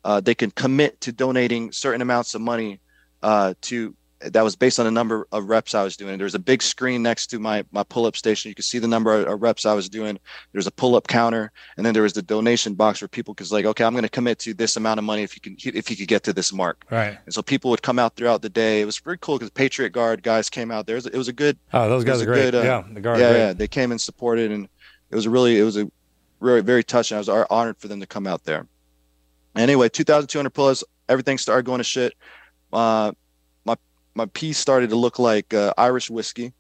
uh, they can commit to donating certain amounts of money uh, to that was based on the number of reps I was doing. There's a big screen next to my my pull-up station. You can see the number of reps I was doing. There's a pull-up counter, and then there was the donation box where people could like, okay, I'm going to commit to this amount of money if you can if you could get to this mark. Right. And so people would come out throughout the day. It was pretty cool because Patriot Guard guys came out there. It was, it was a good. Oh, those guys are great. good, uh, yeah, the guard. yeah, great. yeah, they came and supported, and it was a really, it was a very, very touching. I was honored for them to come out there. Anyway, 2,200 pull-ups, everything started going to shit. Uh, my piece started to look like uh, Irish whiskey,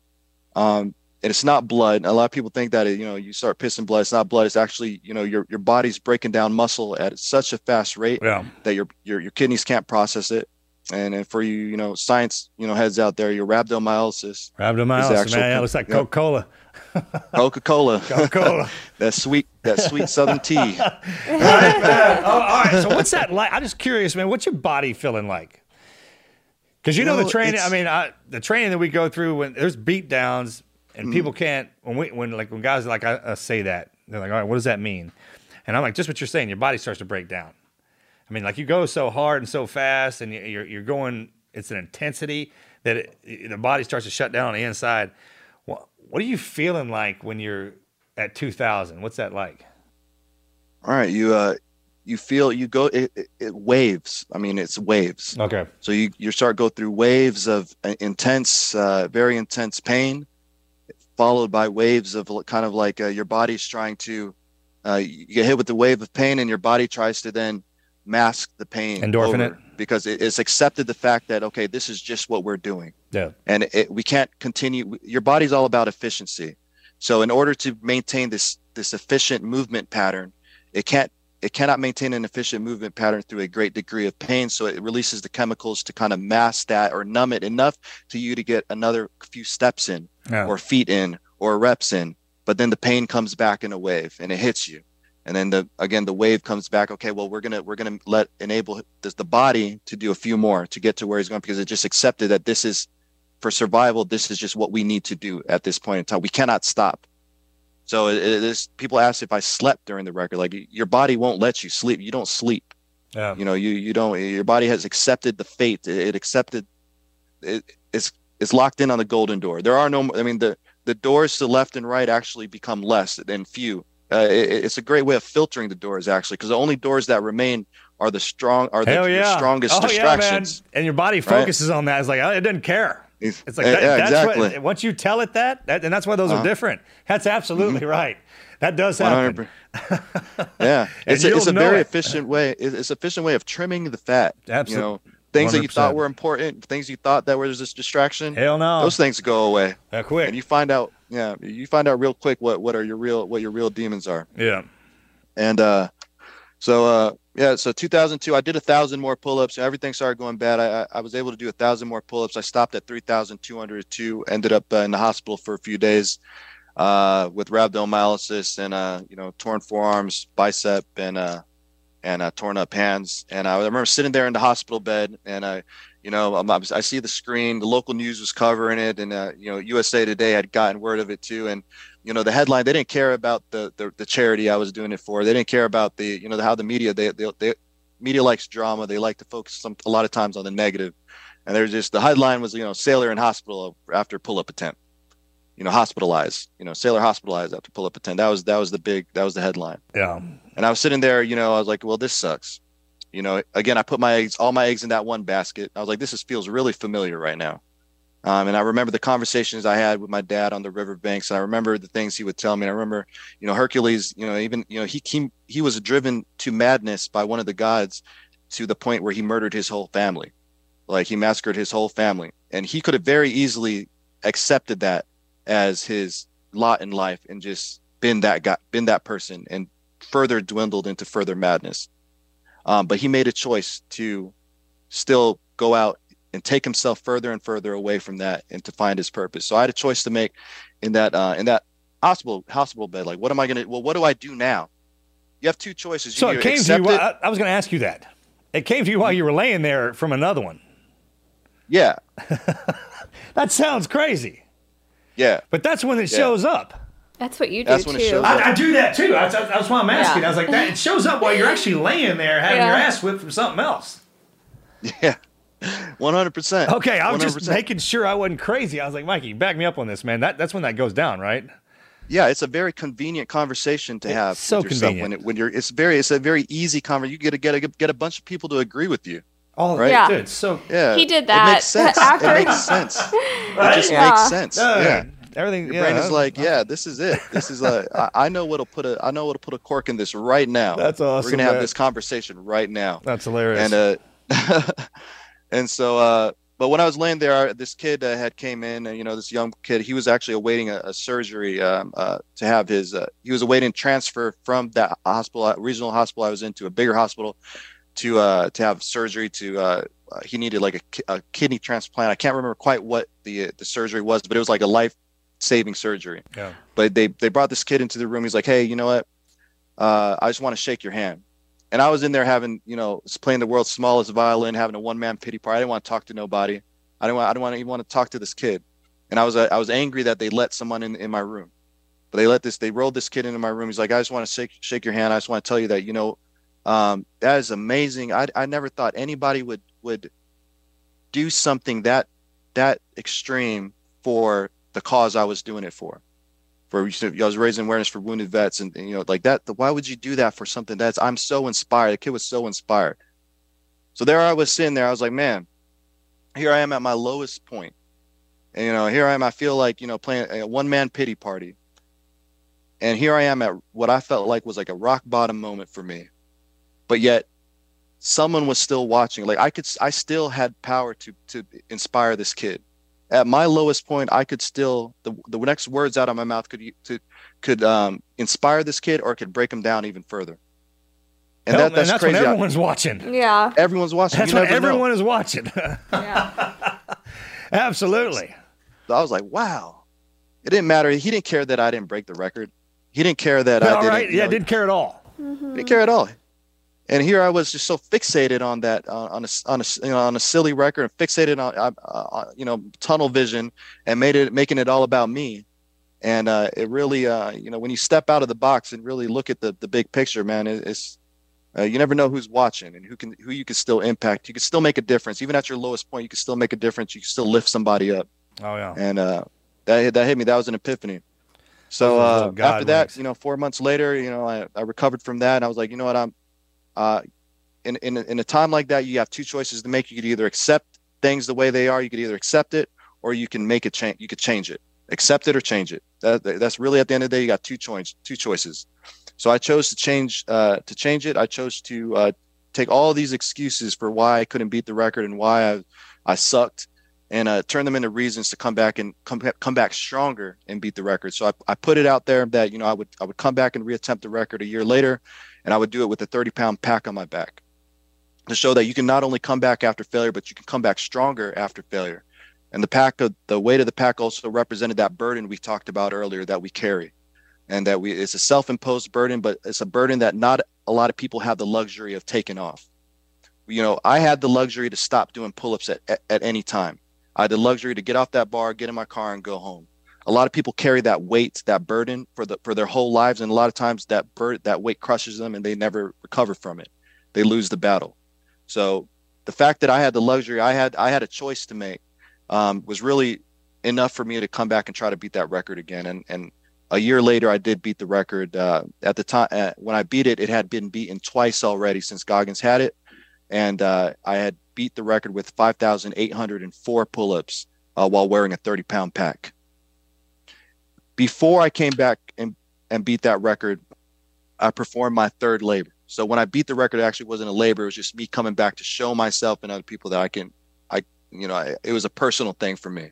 um, and it's not blood. A lot of people think that it, you know you start pissing blood. It's not blood. It's actually you know your your body's breaking down muscle at such a fast rate Yeah. that your your your kidneys can't process it. And, and for you, you know, science, you know, heads out there, your rhabdomyolysis Rhabdomyolysis, is actual- man. It looks like Yep. Coca-Cola. Coca-Cola. Coca-Cola. that sweet, that sweet Southern tea. oh, all right. So what's that like? I'm just curious, man. What's your body feeling like? Because you know Well, the training. I mean, I, the training that we go through when there's beat downs and Mm. people can't when we when like when guys like I, uh, say that they're like, all right, what does that mean? And I'm like, just what you're saying. Your body starts to break down. I mean, like you go so hard and so fast, and you- you're you're going. It's an intensity that it, the body starts to shut down on the inside. What what are you feeling like when you're at 2,000? What's that like? All right, you uh, you feel you go it, it, waves. I mean, it's waves. Okay. So you you start go through waves of uh, intense, uh, very intense pain, followed by waves of kind of like uh, your body's trying to. Uh, you get hit with the wave of pain, and your body tries to then mask the pain. Endorphin it? because it, it's accepted the fact that okay, this is just what we're doing. Yeah. and it, we can't continue your body's all about efficiency so in order to maintain this this efficient movement pattern it can't it cannot maintain an efficient movement pattern through a great degree of pain so it releases the chemicals to kind of mask that or numb it enough to you to get another few steps in Yeah. or feet in or reps in but then the pain comes back in a wave and it hits you. And then the again the wave comes back okay well we're gonna we're gonna let enable this, the body to do a few more to get to where he's going because it just accepted that this is for survival this is just what we need to do at this point in time. We cannot stop so it, it is people ask if i slept during the record like your body won't let you sleep you don't sleep Yeah. you know you you don't your body has accepted the fate it, it accepted it, it's it's locked in on the golden door there are no i mean the the doors to left and right actually become less than few uh, it, it's a great way of filtering the doors actually because the only doors that remain are the strong are the, Hell the strongest oh, distractions Yeah. And your body Right. focuses on that. It's like, oh, it doesn't care. It's- It's like, that, yeah, that's exactly. what, once you tell it that, that, and that's why those Uh-huh. are different. That's absolutely right. That does happen. yeah it's a, it's a very it. efficient way it- it's efficient way of trimming the fat Absolute- you know things that you thought were important things you thought that were just distraction Hell no. those things go away That quick. and you find out yeah you find out real quick what what are your real what your real demons are Yeah. And uh, so uh, yeah, so 2002, I did a thousand more pull-ups. Everything started going bad. I, I was able to do a thousand more pull-ups. I stopped at 3,202. Ended up uh, in the hospital for a few days uh, with rhabdomyolysis and uh, you know torn forearms, bicep, and uh, and uh, torn up hands. And I remember sitting there in the hospital bed, and I, you know, I'm, I see the screen. The local news was covering it, and uh, you know, USA Today had gotten word of it too. And you know, the headline they didn't care about the the, the charity I was doing it for. They didn't care about the you know the, how the media they, they they media likes drama. They like to focus some a lot of times on the negative. And there's just the headline was you know sailor in hospital after pull up attempt you know, hospitalized, you know, sailor hospitalized after pull up attempt. That was that was the big that was the headline. Yeah. And I was sitting there, you know, I was like, well, this sucks. You know, again, I put my eggs, all my eggs in that one basket. I was like, this is, feels really familiar right now. Um, and I remember the conversations I had with my dad on the riverbanks. And I remember the things he would tell me. And I remember, you know, Hercules, you know, even, you know, he, he, he was driven to madness by one of the gods to the point where he murdered his whole family. Like he massacred his whole family. And he could have very easily accepted that as his lot in life and just been that guy, been that person, and further dwindled into further madness. Um, but he made a choice to still go out and take himself further and further away from that and to find his purpose. So I had a choice to make in that uh, in that hospital hospital bed. Like, what am I gonna? Well, what do I do now? You have two choices. You So it came to you. it- I, I was going to ask you that. It came to you while you were laying there from another one. Yeah. that sounds crazy. Yeah. But that's when it Yeah. shows up. That's what you do That's when it too. shows I, I do that too. That's, that's why I'm asking. Yeah. I was like, that it shows up while you're actually laying there having Yeah. your ass whipped from something else. Yeah. One hundred percent. Okay, I was just 100%. making sure I wasn't crazy. I was like, Mikey, back me up on this, man. That that's when that goes down, right? Yeah, it's a very convenient conversation to have. so with yourself when convenient. it, when you're. It's very. It's a very easy conversation. You get to get a, get a bunch of people to agree with you. Oh, Right? Yeah. dude, so Yeah. He did that. It that makes sense. after- It makes sense. It just Yeah. makes sense. uh, yeah. everything. Your yeah, brain is like, yeah, this is it. This is a. I, I know what'll put a. I know what'll put a cork in this right now. That's awesome, We're gonna have this conversation right now. That's hilarious. and uh and so uh but when i was laying there this kid uh, had came in and you know this young kid he was actually awaiting a, a surgery um, uh, to have his uh, he was awaiting transfer from that hospital uh, regional hospital i was in to a bigger hospital to uh to have surgery to he needed like a, a kidney transplant. I can't remember quite what the the surgery was but it was like a life saving surgery. Yeah. but they they brought this kid into the room. He's like hey you know what? Uh, i just want to shake your hand and I was in there having, you know, playing the world's smallest violin, having a one man pity party. I didn't want to talk to nobody. I didn't want. I didn't want to even want to talk to this kid. And I was, uh, I was angry that they let someone in in my room. But they let this, they rolled this kid into my room. He's like, I just want to shake shake your hand. I just want to tell you that, you know, um, that is amazing. I I never thought anybody would would do something that that extreme for the cause I was doing it for for I was raising awareness for wounded vets and, and, you know like that why would you do that for something that's I'm so inspired the kid was so inspired. So there I was sitting there I was like man here I am at my lowest point and you know here I am I feel like you know playing a one man pity party and here I am at what I felt like was like a rock bottom moment for me but yet someone was still watching like I could I still had power to to inspire this kid at my lowest point, I could still the, the next words out of my mouth could to, could um, inspire this kid or it could break him down even further. And Hell, that, that's, and that's crazy. when everyone's watching. Yeah. everyone's watching. That's you when never know. everyone is watching. Yeah. Absolutely. So I was like, wow. It didn't matter. He didn't care that I didn't break the record. He didn't care that I didn't. right. you Yeah, know, didn't care at all. didn't care at all. And here I was just so fixated on that, uh, on a on a you know, on a silly record, and fixated on uh, uh, you know tunnel vision, and made it making it all about me. And uh, it really, uh, you know, when you step out of the box and really look at the the big picture, man, it, it's uh, you never know who's watching and who can who you can still impact. You can still make a difference, even at your lowest point. You can still make a difference. You can still lift somebody up. Oh yeah. And uh, that that hit me. That was an epiphany. So uh, after that, you know, four months later, you know, I, I recovered from that, and I was like, you know what, I'm, uh, in in in a time like that, you have two choices to make. You could either accept things the way they are. You could either accept it, or you can make it change. You could change it, accept it or change it. That- that's really at the end of the day, you got two choice two choices. So I chose to change uh, to change it. I chose to uh, take all these excuses for why I couldn't beat the record and why I I sucked and uh, turn them into reasons to come back and come come back stronger and beat the record. So I, I put it out there that you know I would I would come back and reattempt the record a year later, and I would do it with a 30 pound pack on my back to show that you can not only come back after failure, but you can come back stronger after failure. And the pack of the weight of the pack also represented that burden we talked about earlier that we carry, and that we it's a self-imposed burden, but it's a burden that not a lot of people have the luxury of taking off. You know, I had the luxury to stop doing pull-ups at, at, at any time. I had the luxury to get off that bar, get in my car, and go home. A lot of people carry that weight, that burden for the for their whole lives, and a lot of times that bird that weight crushes them, and they never recover from it. They lose the battle. So the fact that I had the luxury, I had I had a choice to make, um, was really enough for me to come back and try to beat that record again. And and a year later, I did beat the record. Uh, at the time uh, when I beat it, it had been beaten twice already since Goggins had it, and uh, I had beat the record with 5,804 pull-ups uh, while wearing a 30-pound pack. Before I came back and and beat that record, I performed my third labor. So when I beat the record, it actually wasn't a labor. It was just me coming back to show myself and other people that I can, I, you know, I, it was a personal thing for me.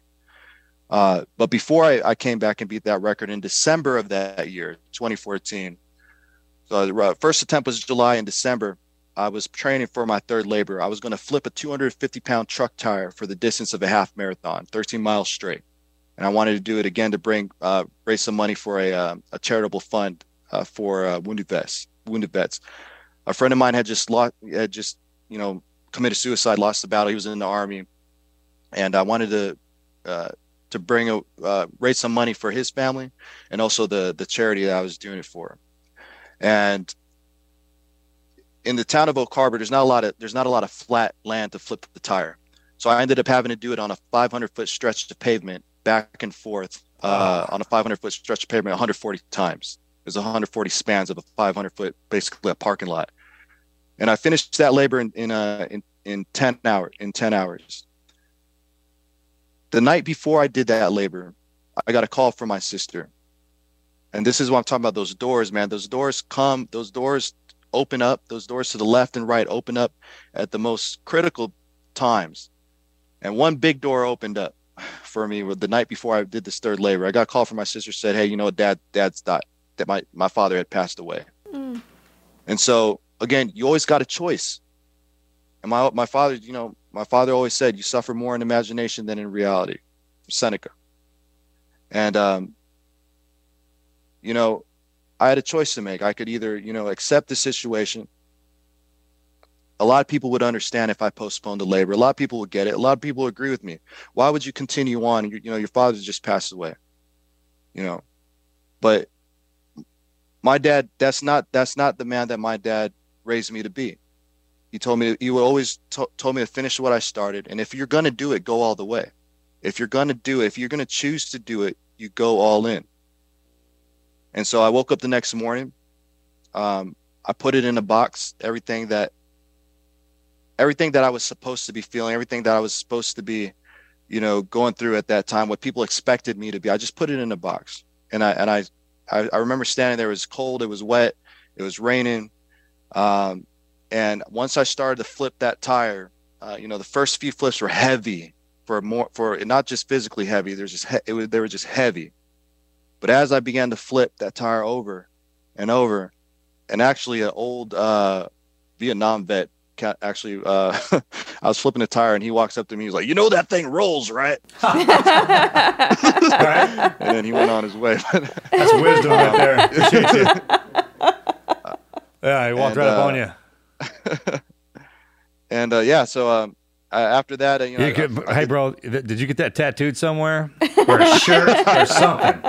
Uh, but before I, I, came back and beat that record in December of that year, 2014. So the first attempt was July. and December, I was training for my third labor. I was going to flip a 250 pound truck tire for the distance of a half marathon, 13 miles straight. And I wanted to do it again to bring uh, raise some money for a, uh, a charitable fund uh, for uh, wounded vets. Wounded vets a friend of mine had just lost, had just you know committed suicide, lost the battle. He was in the army, and I wanted to uh, to bring a uh, raise some money for his family, and also the the charity that I was doing it for. And in the town of Oak Harbor, there's not a lot of there's not a lot of flat land to flip the tire, so I ended up having to do it on a 500 foot stretch of pavement, back and forth uh, on a 500 foot stretch of pavement 140 times. There's 140 spans of a 500 foot, basically a parking lot. And I finished that labor in in uh, in, in 10 hours. In 10 hours. The night before I did that labor, I got a call from my sister. And this is what I'm talking about. Those doors, man. Those doors come. Those doors open up. Those doors to the left and right open up at the most critical times. And one big door opened up for me the night before I did this third labor. I got a call from my sister said, "Hey, you know what, Dad, Dad's died that my, my father had passed away. Mm. And so again, you always got a choice. And my my father, you know, my father always said, "You suffer more in imagination than in reality." Seneca. And um, you know, I had a choice to make. I could either, you know, accept the situation. A lot of people would understand if I postponed the labor. A lot of people would get it. A lot of people agree with me. Why would you continue on? You, you know, your father just passed away. You know, but my dad that's not that's not the man that my dad raised me to be he told me he always t- told me to finish what i started and if you're going to do it go all the way if you're going to do it if you're going to choose to do it you go all in and so i woke up the next morning um, i put it in a box everything that everything that i was supposed to be feeling everything that i was supposed to be you know going through at that time what people expected me to be i just put it in a box and i and i I, I remember standing there. It was cold. It was wet. It was raining. Um, and once I started to flip that tire, uh, you know, the first few flips were heavy for more for not just physically heavy. There's just he- it was they were just heavy. But as I began to flip that tire over and over, and actually an old uh, Vietnam vet actually uh, I was flipping a tire and he walks up to me. He's like, "You know that thing rolls, right?" right? And then he went on his way. That's wisdom right there. Appreciate you. Yeah, he walked and, right up uh, on you. and uh, yeah, so um, after that, uh, you know, you could, I, I, hey, bro, did you get that tattooed somewhere or a shirt or something?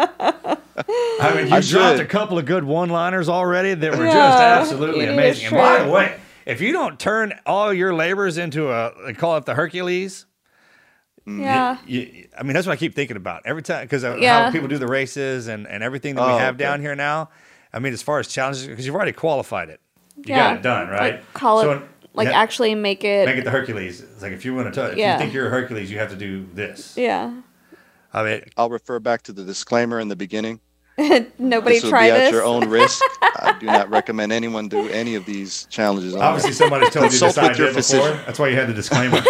I mean, you I dropped should. a couple of good one-liners already that were yeah, just absolutely amazing. And by the way, if you don't turn all your labors into a, they call it the Hercules. Yeah. You, you, I mean, that's what I keep thinking about every time because yeah. how people do the races and, and everything that oh, we have okay. down here now. I mean, as far as challenges, because you've already qualified it, you yeah. got it done, right? Like call so it, like yeah, actually make it make it the Hercules. It's like if you want to, if yeah. you think you're a Hercules, you have to do this. Yeah. I mean, I'll refer back to the disclaimer in the beginning. Nobody this try be this. at your own risk. I do not recommend anyone do any of these challenges. Obviously, somebody told you this idea before. That's why you had the disclaimer.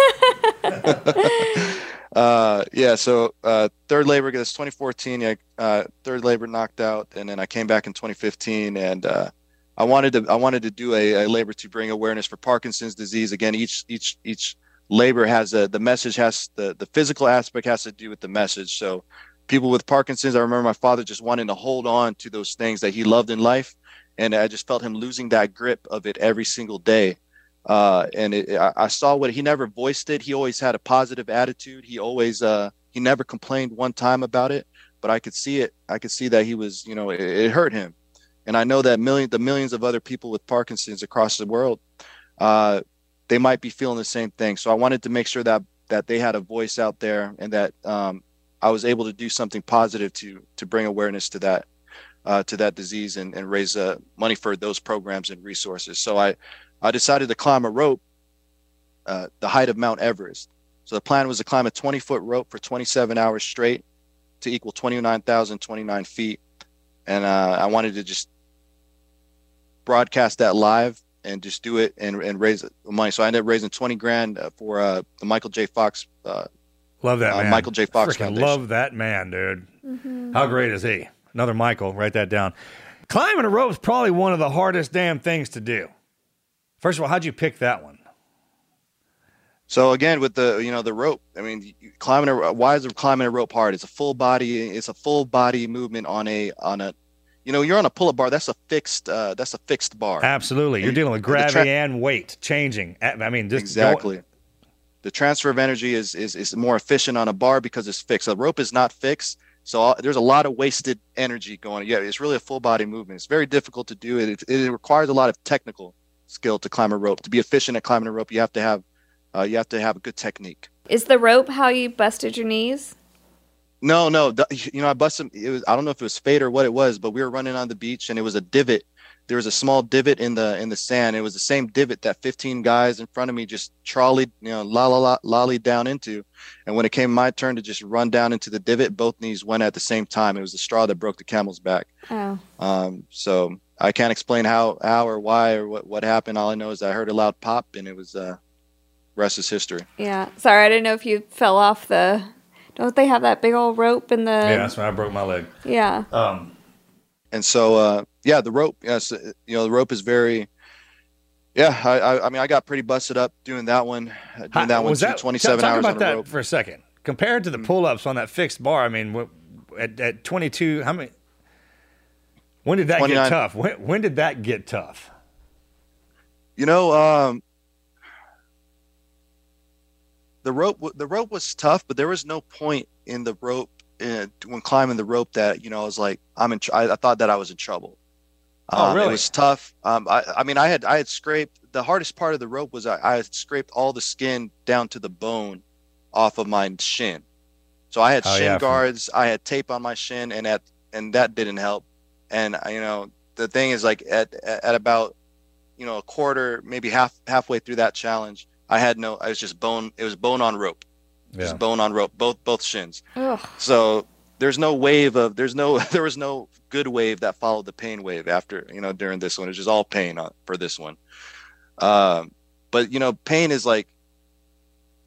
uh, yeah. So uh, third labor, that's 2014. Yeah, uh, third labor knocked out, and then I came back in 2015, and uh, I wanted to I wanted to do a, a labor to bring awareness for Parkinson's disease. Again, each each each labor has a the message has the the physical aspect has to do with the message. So people with Parkinson's, I remember my father just wanting to hold on to those things that he loved in life, and I just felt him losing that grip of it every single day. Uh, and it, I, saw what he never voiced it. He always had a positive attitude. He always uh, he never complained one time about it, but I could see it. I could see that he was, you know, it, it hurt him. And I know that million the millions of other people with Parkinson's across the world, uh, they might be feeling the same thing. So I wanted to make sure that that they had a voice out there and that um, I was able to do something positive to to bring awareness to that uh, to that disease and, and raise uh, money for those programs and resources. So I I decided to climb a rope, uh, the height of Mount Everest. So the plan was to climb a 20 foot rope for 27 hours straight to equal 29,029 feet. And uh, I wanted to just broadcast that live and just do it and, and raise money. So I ended up raising 20 grand uh, for uh, the Michael J. Fox. Love that uh, man. Michael J. Fox Freaking Foundation. love that man, dude. How great is he? Another Michael. Write that down. Climbing a rope is probably one of the hardest damn things to do. First of all, how'd you pick that one? So again, with the you know the rope, I mean, climbing a why is climbing a rope hard? It's a full body. It's a full body movement on a on a, you know, you're on a pull-up bar. That's a fixed. Uh, that's a fixed bar. Absolutely. You're dealing with and tra- gravity and weight changing. I mean, just exactly. The transfer of energy is, is is more efficient on a bar because it's fixed. A rope is not fixed, so all, there's a lot of wasted energy going. Yeah, it's really a full body movement. It's very difficult to do. It it, it requires a lot of technical skill to climb a rope. To be efficient at climbing a rope, you have to have uh, you have to have a good technique. Is the rope how you busted your knees? No, no. the- You know, I busted. It was. I don't know if it was fate or what it was, but we were running on the beach and it was a divot. There was a small divot in the in the sand. It was the same divot that 15 guys in front of me just trolleyed, you know, la la la lollied down into. And when it came my turn to just run down into the divot, both knees went at the same time. It was the straw that broke the camel's back. Oh. Um, so I can't explain how how or why or what what happened. All I know is I heard a loud pop and it was uh, rest is history. Yeah. Sorry, I didn't know if you fell off the. Don't they have that big old rope in the? yeah, that's when I broke my leg. Yeah. Um, and so uh yeah the rope yes uh, you know the rope is very yeah i i, I mean i got pretty busted up doing that one uh, doing How- that one that- 27 talk hours about on that rope Mm. for a second. Compared to the pull-ups on that fixed bar, I mean, at, at 22, how many? When did that 29. get tough? When, when did that get tough? you know um the rope the rope was tough but there was no point in the rope uh, when climbing the rope that you know i was like i'm in tr- I, I thought that i was in trouble Oh, Um, really? It was tough. Um, I, I mean, I had I had scraped the hardest part of the rope was I, I had scraped all the skin down to the bone off of my shin. So I had Oh, shin yeah, guards. I had tape on my shin, and at and that didn't help. And you know, the thing is, like at at about you know a quarter, maybe half halfway through that challenge, I had no. I was just bone. It was bone on rope. Yeah. Just bone on rope. Both both shins. Ugh. So there's no wave of there's no there was no good wave that followed the pain wave after you know during this one. It's just all pain for this one. Um, but you know, pain is like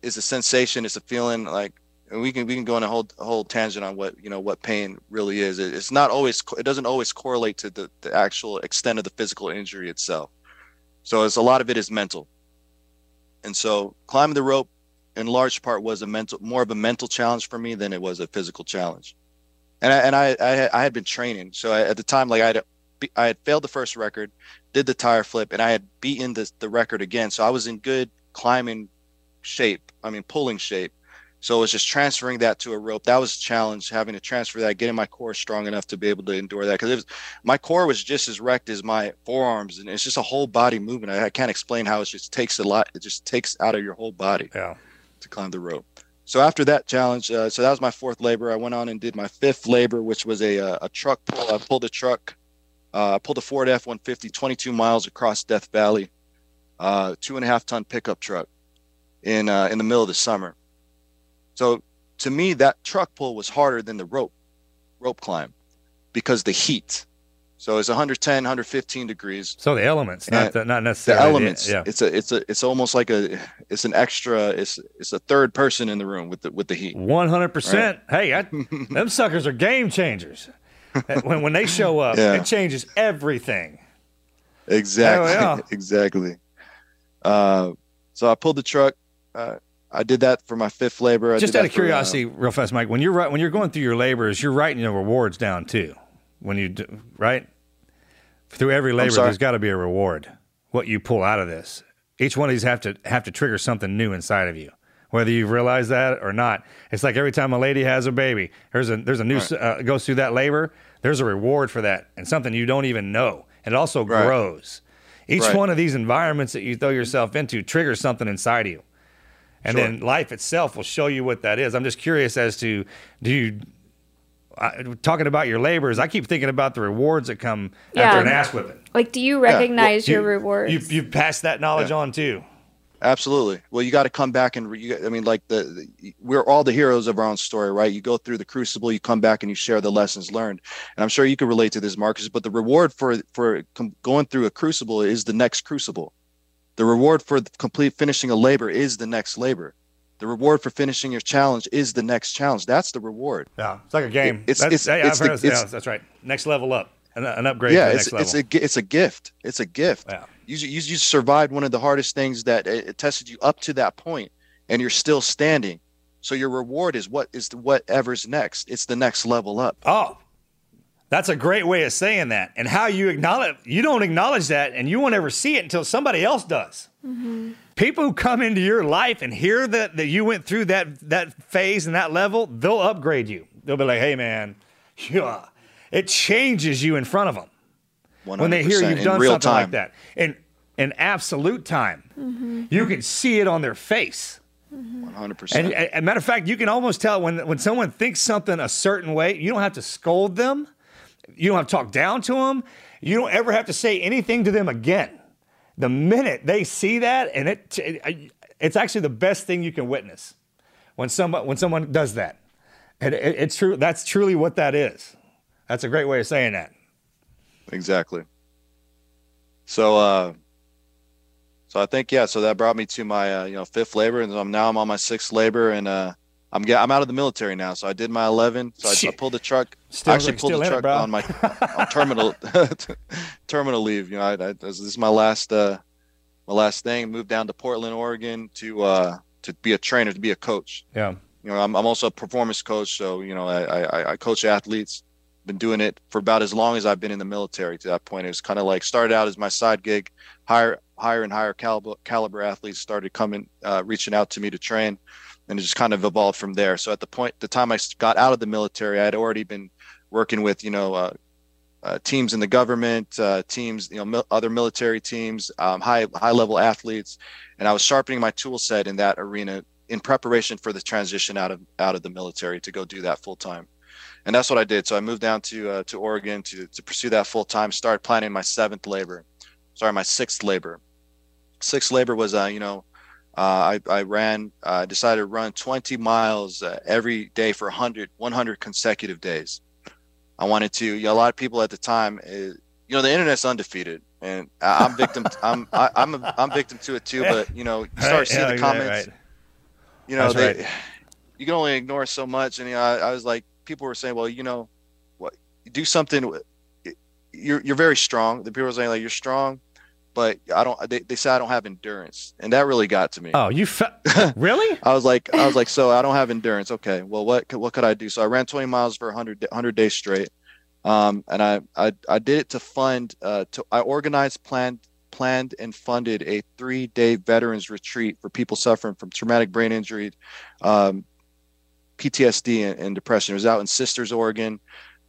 is a sensation. It's a feeling. Like we can we can go on a whole a whole tangent on what you know what pain really is. It, it's not always it doesn't always correlate to the the actual extent of the physical injury itself. So it's a lot of it is mental. And so climbing the rope in large part was a mental more of a mental challenge for me than it was a physical challenge and I, and I, I had- I had been training. So I, at the time like I had I had failed the first record did the tire flip and I had beaten the the record again. So I was in good climbing shape I mean pulling shape. So it was just transferring that to a rope. That was a challenge having to transfer that getting my core strong enough to be able to endure that. Because my core was just as wrecked as my forearms and it's just a whole body movement. I, I can't explain how it just takes a lot it just takes out of your whole body Yeah. to climb the rope. So after that challenge, uh, so that was my fourth labor. I went on and did my fifth labor, which was a uh, a truck pull. I pulled a truck, uh, pulled a Ford F one fifty, 22 miles across Death Valley, uh, two and a half ton pickup truck, in uh, in the middle of the summer. So to me, that truck pull was harder than the rope rope climb, because the heat. So it's 110, 115 degrees. So the elements, not the, not the necessarily elements. yeah. It's a it's a it's almost like a it's an extra. It's it's a third person in the room with the with the heat. One hundred percent. Hey, I, them suckers are game changers. when when they show up, Yeah. it changes everything. Exactly. exactly. Uh, so I pulled the truck. Uh, I did that for my fifth labor. I Just out of for, uh, curiosity, real fast, Mike. When you're when you're going through your labors, you're writing your rewards down too. When you do, right through every labor, there's got to be a reward. What you pull out of this, each one of these have to have to trigger something new inside of you. Whether you realize that or not, it's like every time a lady has a baby, there's a there's a new Right. uh, goes through that labor. There's a reward for that, and something you don't even know. And it also Right. grows. Each Right. one of these environments that you throw yourself into triggers something inside of you and Sure. then life itself will show you what that is. I'm just curious as to do you I, talking about your labors? I keep thinking about the rewards that come after an ass whipping. Like, do you recognize your You- rewards? You you pass that knowledge on too. Absolutely. Well, you got to come back and re- I mean, like the, the we're all the heroes of our own story, right? You go through the crucible, you come back and you share the lessons learned, and I'm sure you can relate to this, Marcus. But the reward for for com- going through a crucible is the next crucible. The reward for the complete finishing a labor is the next labor. The reward for finishing your challenge is the next challenge. That's the reward. Yeah, it's like a game. It's- that's, it's- yeah, it's the- of- yeah, that's right. Next level up, an, an upgrade yeah, to the it's next level. it's a it's a gift. It's a gift. Yeah. You you you survived one of the hardest things that it, it tested you up to that point, and you're still standing. So your reward is what is the, whatever's next. It's the next level up. Oh, that's a great way of saying that. And how you acknowledge, you don't acknowledge that and you won't ever see it until somebody else does. Mm-hmm. People who come into your life and hear that, that you went through that, that phase and that level, they'll upgrade you. They'll be like, hey, man, yeah. It changes you in front of them when they hear 100% you've in done real something time. like that. In, in absolute time, mm-hmm. you can see it on their face. Mm-hmm. One hundred And, percent. and, and matter of fact, you can almost tell when when someone thinks something a certain way. You don't have to scold them. You don't have to talk down to them. You don't ever have to say anything to them again. The minute they see that, and it, it it's actually the best thing you can witness when someone when someone does that. And it, it's true. That's truly what that is. That's a great way of saying that. Exactly. So uh, so I think yeah. So that brought me to my uh, you know fifth labor, and I'm now I'm on my sixth labor, and uh, I'm get, I'm out of the military now. So I did my eleven. So I, I pulled the truck. Still- I actually pulled the in it, truck on my on terminal terminal leave. You know, I, I, this is my last uh, my last thing. Moved down to Portland, Oregon, to uh, to be a trainer, to be a coach. Yeah. You know, I'm, I'm also a performance coach, so you know, I, I, I coach athletes. Been doing it for about as long as I've been in the military. To that point, it was kind of like started out as my side gig. Higher, higher and higher caliber caliber athletes started coming, uh, reaching out to me to train, and it just kind of evolved from there. So at the point, the time I got out of the military, I had already been working with you know uh, uh, teams in the government, uh, teams you know mil- other military teams, um, high high level athletes, and I was sharpening my tool set in that arena in preparation for the transition out of out of the military to go do that full time. And that's what I did. So I moved down to uh, to Oregon to to pursue that full time. Started planning my seventh labor, sorry, my sixth labor. Sixth labor was uh, you know, uh, I I ran uh, decided to run 20 miles uh, every day for 100 100 consecutive days. I wanted to. You know, a lot of people at the time, uh, you know, the internet's undefeated, and I- I'm victim. I'm I, I'm a, I'm victim to it too. But you know, you start Right, seeing yeah, the comments. right. You know, That's they right. you can only ignore so much. And you know, I, I was like, people were saying, well, you know, what do something. You're you're very strong. The people were saying like you're strong, but I don't. They, they say I don't have endurance, and that really got to me. Oh, you fe- really? I was like, I was like, so I don't have endurance. Okay, well, what could, what could I do? So I ran 20 miles for 100 da- 100 days straight, um, and I, I I did it to fund. Uh, to I organized, planned, planned, and funded a three day veterans retreat for people suffering from traumatic brain injury, um, PTSD, and, and depression. It was out in Sisters, Oregon.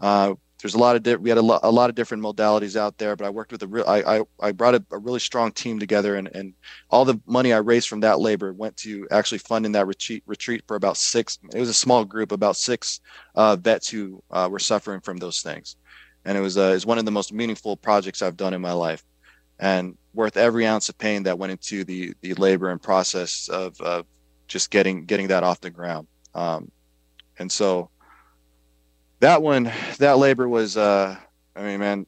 Uh, there's a lot of di- we had a, lo- a lot of different modalities out there, but I worked with a real I, I I brought a, a really strong team together, and and all the money I raised from that labor went to actually funding that retreat retreat for about six. It was a small group, about six uh, vets who uh, were suffering from those things, and it was uh, it's one of the most meaningful projects I've done in my life, and worth every ounce of pain that went into the the labor and process of of just getting getting that off the ground. Um, and so that one, that labor was, uh, I mean, man,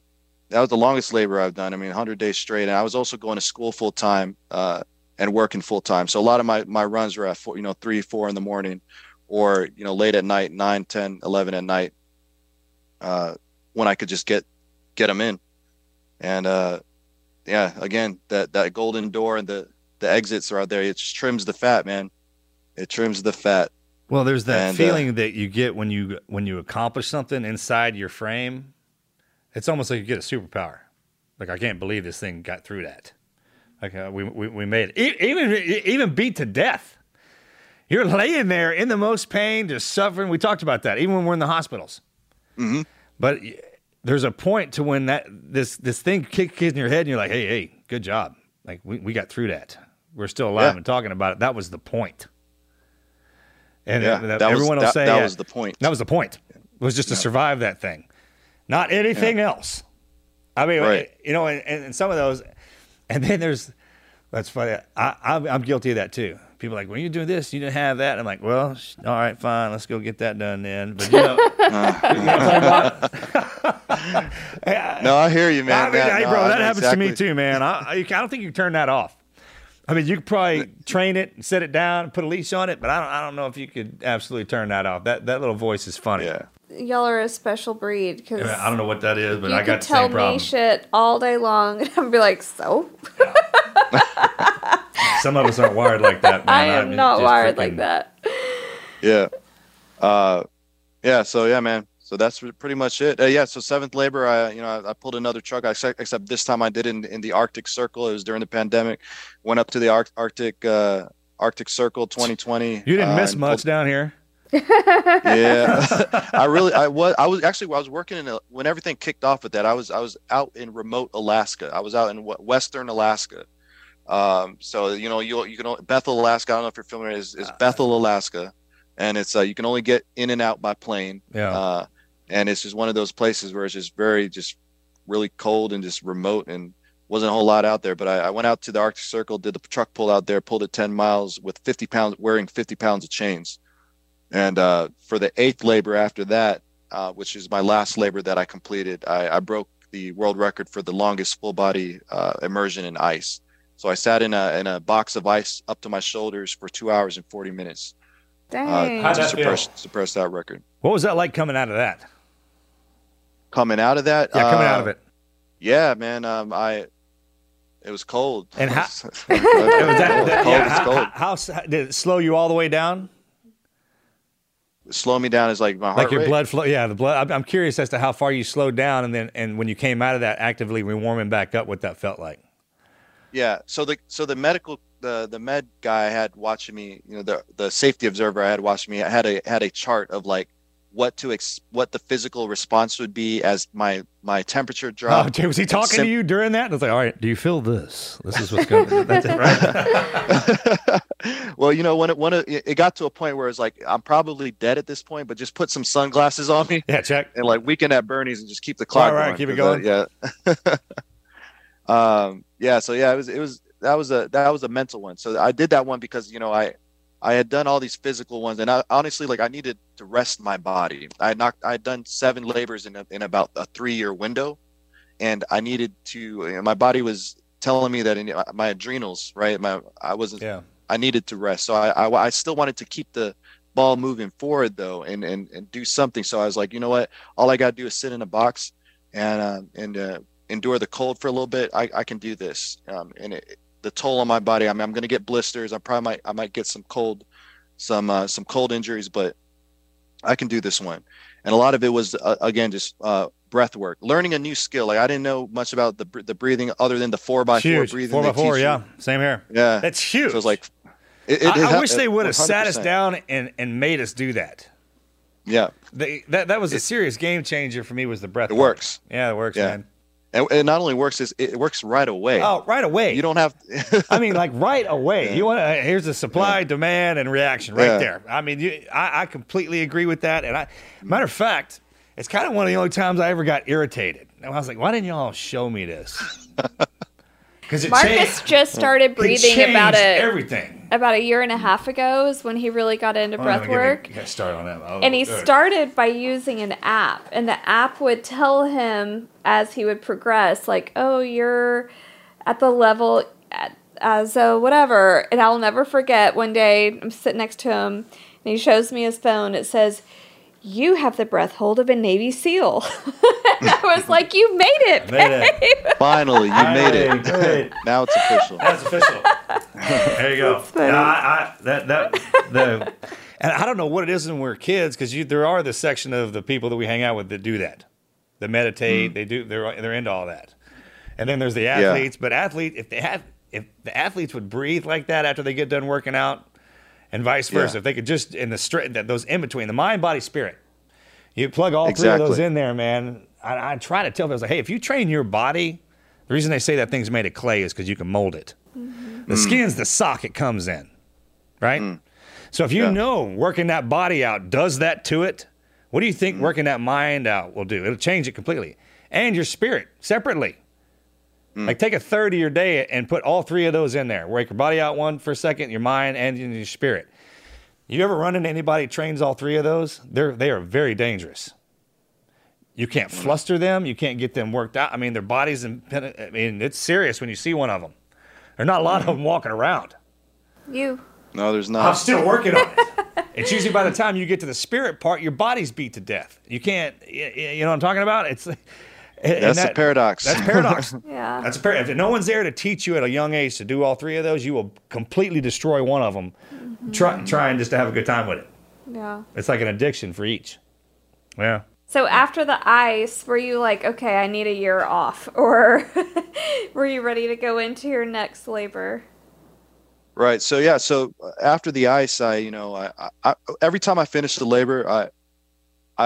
that was the longest labor I've done. I mean, 100 days straight, and I was also going to school full time uh, and working full time. So a lot of my my runs were at four, you know three, four in the morning, or you know late at night, 9, 10, 11 at night, uh, when I could just get get them in. And uh, yeah, again, that that golden door and the the exits are out there. It trims the fat, man. It trims the fat. Well, there's that And, uh, feeling that you get when you when you accomplish something inside your frame. It's almost like you get a superpower. Like I can't believe this thing got through that. Like uh, we, we we made it. Even even beat to death. You're laying there in the most pain, just suffering. We talked about that, even when we're in the hospitals. Mhm. But there's a point to when that this this thing kicks in your head, and you're like, "Hey, hey, good job! Like we, we got through that. We're still alive Yeah. and talking about it. That was the point." And Yeah, uh, that was- will that- say that was the point. That was the point. Was just to survive that thing, not anything else. I mean, Right. you know, and, and some of those, and then there's that's funny. I, I'm, I'm guilty of that too. People are like, when you do this, you didn't have that. I'm like, well, sh- all right, fine, let's go get that done then. But you know, No, I hear you, man. I mean, That- hey, bro, I that happens to me too, man. I, I, I don't think you can turn that off. I mean, you could probably train it and set it down and put a leash on it, but I don't, I don't know if you could absolutely turn that off. That that little voice is funny. Yeah. Y'all are a special breed because I don't know what that is, but I could got the tell same problem. me shit all day long, and I'd be like, "So, Some of us aren't wired like that, man. I am mean, not just wired like that." Yeah. Uh, yeah. So yeah, man. So that's pretty much it. Uh, yeah. So seventh labor, I you know I, I pulled another truck. I except, this time I did it in, in the Arctic Circle. It was during the pandemic. Went up to the Arc, Arctic uh, Arctic Circle 2020. You didn't uh, miss and much down here. yeah i really i was i was actually i was working in a, when everything kicked off with that i was i was out in remote alaska i was out in what, western alaska um so you know you you can only, bethel alaska i don't know if you're familiar is, is bethel alaska and it's uh, you can only get in and out by plane Yeah. And it's just one of those places where it's just very just really cold and just remote and wasn't a whole lot out there but I, I went out to the arctic circle did the truck pull out there pulled it 10 miles with 50 pounds wearing 50 pounds of chains and uh, for the eighth labor after that, uh, which is my last labor that I completed, I, I broke the world record for the longest full body uh, immersion in ice. So I sat in a in a box of ice up to my shoulders for two hours and forty minutes Dang. uh, How'd to suppress suppress that record. What was that like coming out of that? Coming out of that, Yeah, coming out uh, of it. Yeah, man. Um, I it was cold. And how- it was that- cold. that- Cold, yeah, how, cold. how- how did it slow you all the way down? Slow me down is like my heart Like your rate. blood flow? Yeah, the blood. I'm, curious as to how far you slowed down, and then and when you came out of that actively warming back up, what that felt like. Yeah. So the so the medical the the med guy I had watching me, you know, the the safety observer I had watching me, I had a had a chart of like what to ex what the physical response would be as my my temperature Oh, dropped. Jay, was he talking sim- to you during that? And it's like, all right, do you feel this? This is what's going. on. That's it, right? well, you know, when it when it, it got to a point where it's like I'm probably dead at this point, but just put some sunglasses on me yeah, check. and like weekend at Bernie's and just keep the clock All right, going. keep it 'cause, uh, yeah. um. Yeah. So yeah, it was it was that was a that was a mental one. So I did that one because you know I I had done all these physical ones, and I, honestly, like I needed to rest my body. I had knocked I had done seven labors in a, in about a three year window, and I needed to. My body was telling me that in my adrenals, right? My I wasn't. Yeah. I needed to rest. So I, I, I still wanted to keep the ball moving forward though, and, and, and do something. So I was like, you know what? All I got to do is sit in a box and, uh, and, uh, endure the cold for a little bit. I, I can do this. Um, and it, the toll on my body, I mean, I'm going to get blisters. I probably might, I might get some cold, some, uh, some cold injuries, but I can do this one. And a lot of it was, uh, again, just, uh, breath work, learning a new skill. Like I didn't know much about the, the breathing other than the four by four breathing. Four by four. Yeah, same here. Yeah. That's huge. So it's like, it, it, I, it I wish they would have sat us down and, and made us do that. Yeah, They, that that was a serious game changer for me. Was the breath? it work. works. Yeah, it works, Yeah. man. And it not only works, it's, it works right away. Oh, right away. You don't have. I mean, like right away. You want to? Uh, here's the supply, demand, and reaction right Yeah. there. I mean, you, I, I completely agree with that. And I, matter of fact, it's kind of one of the only times I ever got irritated. And I was like, why didn't y'all show me this? Because it Marcus changed- just started it breathing about it. Everything. About a year and a mm. half ago is when he really got into Oh, breath me- work. yeah, start on that. And he started by using an app and the app would tell him as he would progress like oh you're at the level at, as a whatever and i'll never forget one day i'm sitting next to him and he shows me his phone it says you have the breath hold of a navy seal i was like you made it Made it. babe." Finally, you made Hey, it. now it's official. That's official. there you go. funny. No, I, I, that that the, and I don't know what it is when we're kids because there are the section of the people that we hang out with that do that, that meditate. Mm. They do. They're they're into all that. And then there's the athletes. But athlete, if they have, if the athletes would breathe like that after they get done working out, and vice versa, Yeah. if they could just in the straight that those in between the mind, body, spirit. You plug all three of those in there, man. I, I try to tell them, I was like, hey, if you train your body, the reason they say that thing's made of clay is because you can mold it. Mm-hmm. The mm. skin's the sock it comes in, right? Mm. So if you Yeah. know working that body out does that to it, what do you think mm. working that mind out will do? It'll change it completely. And your spirit separately. Mm. Like take a third of your day and put all three of those in there. Work your body out one for a second, your mind and your spirit. You ever run into anybody that trains all three of those? They're they are very dangerous. You can't mm. fluster them. You can't get them worked out. I mean, their bodies. In, I mean, it's serious when you see one of them. There's not a lot of mm. them walking around. you No, there's not. I'm still working on it. It's usually by the time you get to the spirit part, your body's beat to death. You can't. y- y- You know what I'm talking about? It's. And That's the that- paradox. That's paradox. yeah That's a par- If no one's there to teach you at a young age to do all three of those, you will completely destroy one of them. Try, trying just to have a good time with it. yeah It's like an addiction for each. Yeah. So after the ice, were you like, okay, I need a year off, or were you ready to go into your next labor? Right. So yeah. So uh, after the ice, I you know I, I, I every time I finish the labor, I.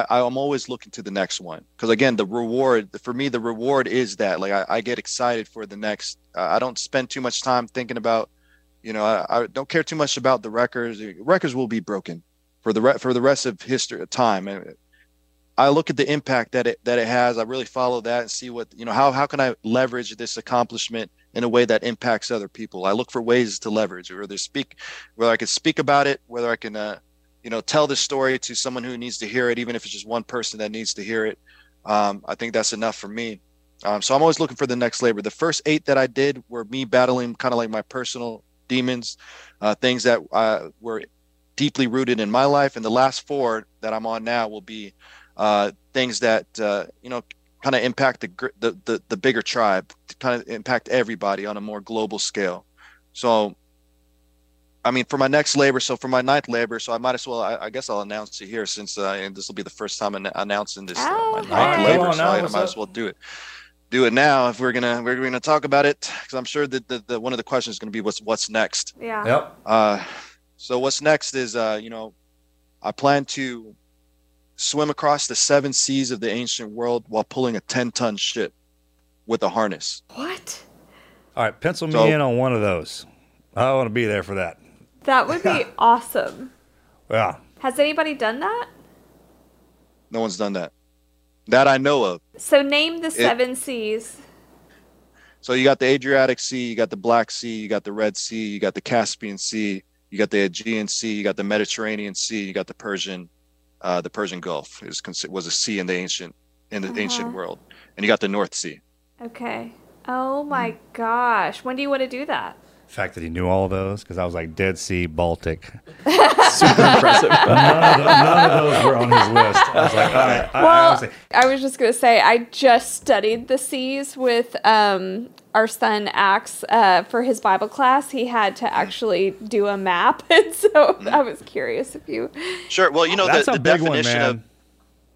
I, I'm always looking to the next one because again, the reward for me, the reward is that like I, I get excited for the next. Uh, I don't spend too much time thinking about, you know, I, I don't care too much about the records. Records will be broken for the re- for the rest of history time. And I look at the impact that it that it has. I really follow that and see what you know how how can I leverage this accomplishment in a way that impacts other people. I look for ways to leverage, whether speak, whether I can speak about it, whether I can, uh, you know, tell this story to someone who needs to hear it, even if it's just one person that needs to hear it. Um, I think that's enough for me. Um, so I'm always looking for the next labor. The first eight that I did were me battling kind of like my personal demons, uh, things that uh, were deeply rooted in my life, and the last four that I'm on now will be uh, things that uh, you know kind of impact the, the the the bigger tribe, kind of impact everybody on a more global scale. So, I mean, for my next labor, so for my ninth labor, so I might as well, I, I guess I'll announce it here since uh, and this will be the first time I'm announcing this uh, my Oh, ninth okay. labor, Come on so now, I, I might up? as well do it. Do it now if we're gonna we're gonna talk about it because I'm sure that the, the one of the questions is gonna be what's what's next. Yeah. Yep. Uh, so what's next is, uh, you know, I plan to swim across the seven seas of the ancient world while pulling a 10 ton ship with a harness. What? All right. Pencil me So- in on one of those. I want to be there for that. That would be awesome. Yeah. Has anybody done that? No one's done that. That I know of. So name the seven seas. So you got the Adriatic Sea, you got the Black Sea, you got the Red Sea, you got the Caspian Sea, you got the Aegean Sea, you got the Mediterranean Sea, you got the Persian, uh, the Persian Gulf is was a sea in the ancient in the ancient Uh-huh. world, and you got the North Sea. Okay. Oh my gosh. When do you want to do that? The fact that he knew all of those because I was like Dead Sea, Baltic. Super impressive. None of, the- none of those were on his list. I was like, all right. I, I was like, I was just gonna say I just studied the seas with um, our son Axe uh, for his Bible class. He had to actually do a map, and so I was curious if you. Sure. Well, you know that's the, a the big one, definition man. of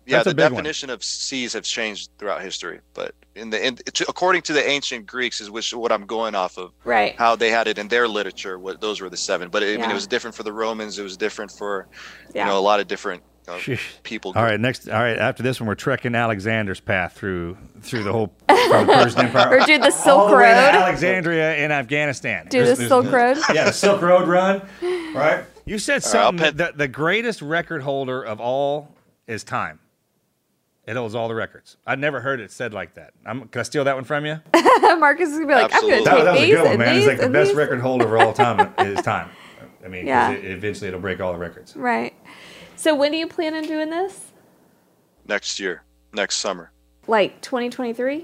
yeah, That's the big one. definition of seas have changed throughout history, but in the in, to, according to the ancient Greeks is which what I'm going off of. Right. How they had it in their literature, what those were the seven. But I mean, it was different for the Romans. It was different for Yeah. you know a lot of different uh, people. all right. Next. All right. After this one, we're trekking Alexander's path through through the whole from the Persian Empire. Or do the all Silk the way to Road. Alexandria in Afghanistan. Do There's- the there's- Silk Road. Yeah, the Silk Road run. Right. You said All right, I'll something. pen- that the greatest record holder of all is time. It holds all the records. I'd never heard it said like that. I'm, can I steal that one from you? Marcus is gonna be like, Absolutely. I'm gonna that take was a good one, man. these It's like the best these. record holder of all time is time. I mean, Yeah. it, eventually it'll break all the records. Right. So when do you plan on doing this? next year, next summer, Like 2023?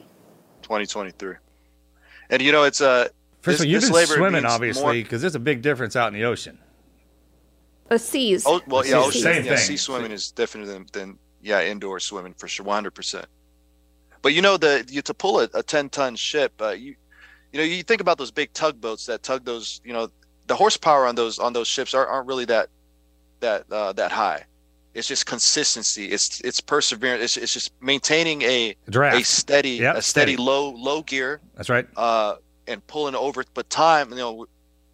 2023. And you know, it's uh, First of all, you've this been swimming, means obviously, more- because there's a big difference out in the ocean. Oh, seas. Oh well, yeah, ocean, same yeah, thing. sea swimming is different than, than yeah, indoor swimming for sure, one hundred percent. But you know, the you to pull a, a ten ton ship, uh, you you know, you think about those big tugboats that tug those, you know, the horsepower on those on those ships aren't, aren't really that that uh, that high. It's just consistency. It's it's perseverance. It's, it's just maintaining a Draft. a steady Yep, a steady, steady. low low gear That's right. uh, and pulling over. But time, you know,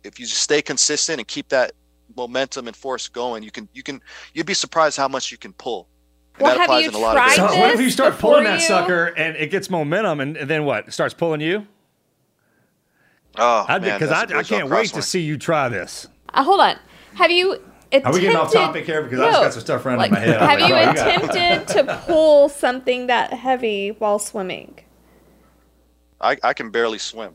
if you just stay consistent and keep that momentum and force going, you can you can you'd be surprised how much you can pull. And Well, that have applies you in a lot tried of So different- what if you start before pulling that you- sucker and it gets momentum, and, and then what? It starts pulling you? Oh, I'd man, because that's a I, I bridge on can't wait to see you try this. Uh, hold on. Have you attempted... Are we getting off topic here? Because I just got some stuff running in my head. Have like, you bro, you attempted to pull something that heavy while swimming? I, I can barely swim.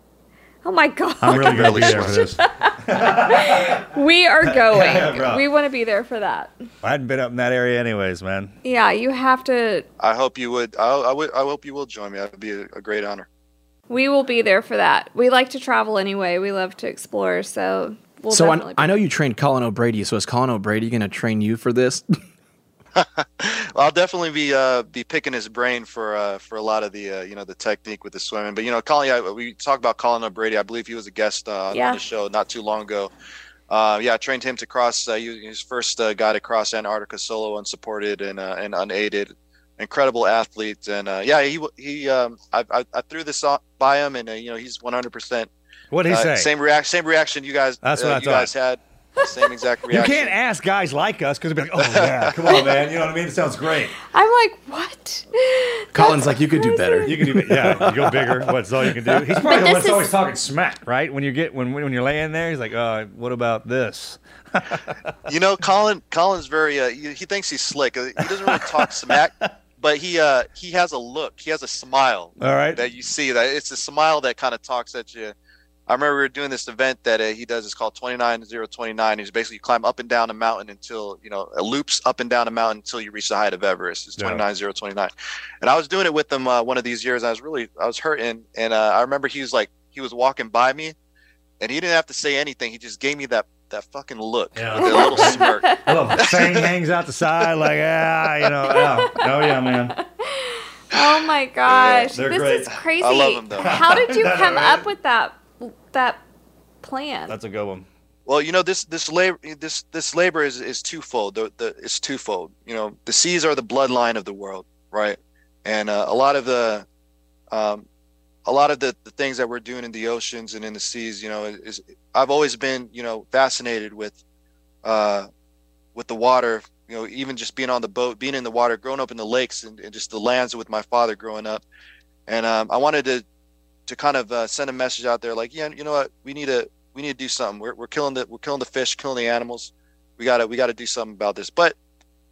Oh my god. I'm really going to be there for this. We are going. Bro. we want to be there for that. I hadn't been up in that area anyways, man. Yeah, you have to. I hope you would. I, I would. I hope you will join me. That would be a, a great honor. We will be there for that. We like to travel anyway. We love to explore, so we'll so definitely. I, I know you trained Colin O'Brady. So is Colin O'Brady going to train you for this? I'll definitely be uh, be picking his brain for uh, for a lot of the uh, you know the technique with the swimming. But you know, Colin, yeah, we talk about Colin O'Brady. I believe he was a guest uh, Yeah. on the show not too long ago. Uh, yeah, I trained him to cross. Uh, he was his first uh, guy to cross Antarctica solo, unsupported and uh, and unaided. Incredible athlete, and uh, yeah, he he. Um, I, I I threw this on, by him, and uh, you know he's 100. percent What did he say? Same reaction. Same reaction you guys. That's uh, what I you thought. guys had. Same exact reaction. You can't ask guys like us because they'll be like, oh, yeah, come on, man. You know what I mean? It sounds great. I'm like, what? Colin's like, you could do better. You can do, yeah, you go bigger. What's all you can do? He's probably the But one this that's always talking smack, right? When you get when when you're laying there, he's like, uh, what about this? You know, Colin. Colin's very. Uh, he, he thinks he's slick. Uh, He doesn't really talk smack, but he uh, he has a look. He has a smile All right. that you see. That it's a smile that kind of talks at you. I remember we were doing this event that uh, he does. It's called twenty nine zero twenty nine. He's basically you climb up and down a mountain until you know it loops up and down a mountain until you reach the height of Everest. It's Yeah. twenty nine zero twenty nine. And I was doing it with him uh, one of these years. I was really I was hurting, and uh, I remember he was like he was walking by me, and he didn't have to say anything. He just gave me that that fucking look Yeah. with a little smirk. A little fang hangs out the side, like, ah, you know, yeah. oh yeah, man. Oh my gosh, they're this great. is crazy. I love 'em, though. How did you come right. up with that that plan? That's a good one. Well, you know this this labor this this labor is is twofold. The, the it's twofold. You know, the seas are the bloodline of the world, right? And uh, a lot of the um, a lot of the, the things that we're doing in the oceans and in the seas, you know, is I've always been you know fascinated with uh, with the water. You know, even just being on the boat, being in the water, growing up in the lakes, and, and just the lands with my father growing up. And um, I wanted to to kind of uh, send a message out there, like, yeah, you know what, we need to we need to do something. We're, we're killing the we're killing the fish, killing the animals. We gotta we gotta do something about this. But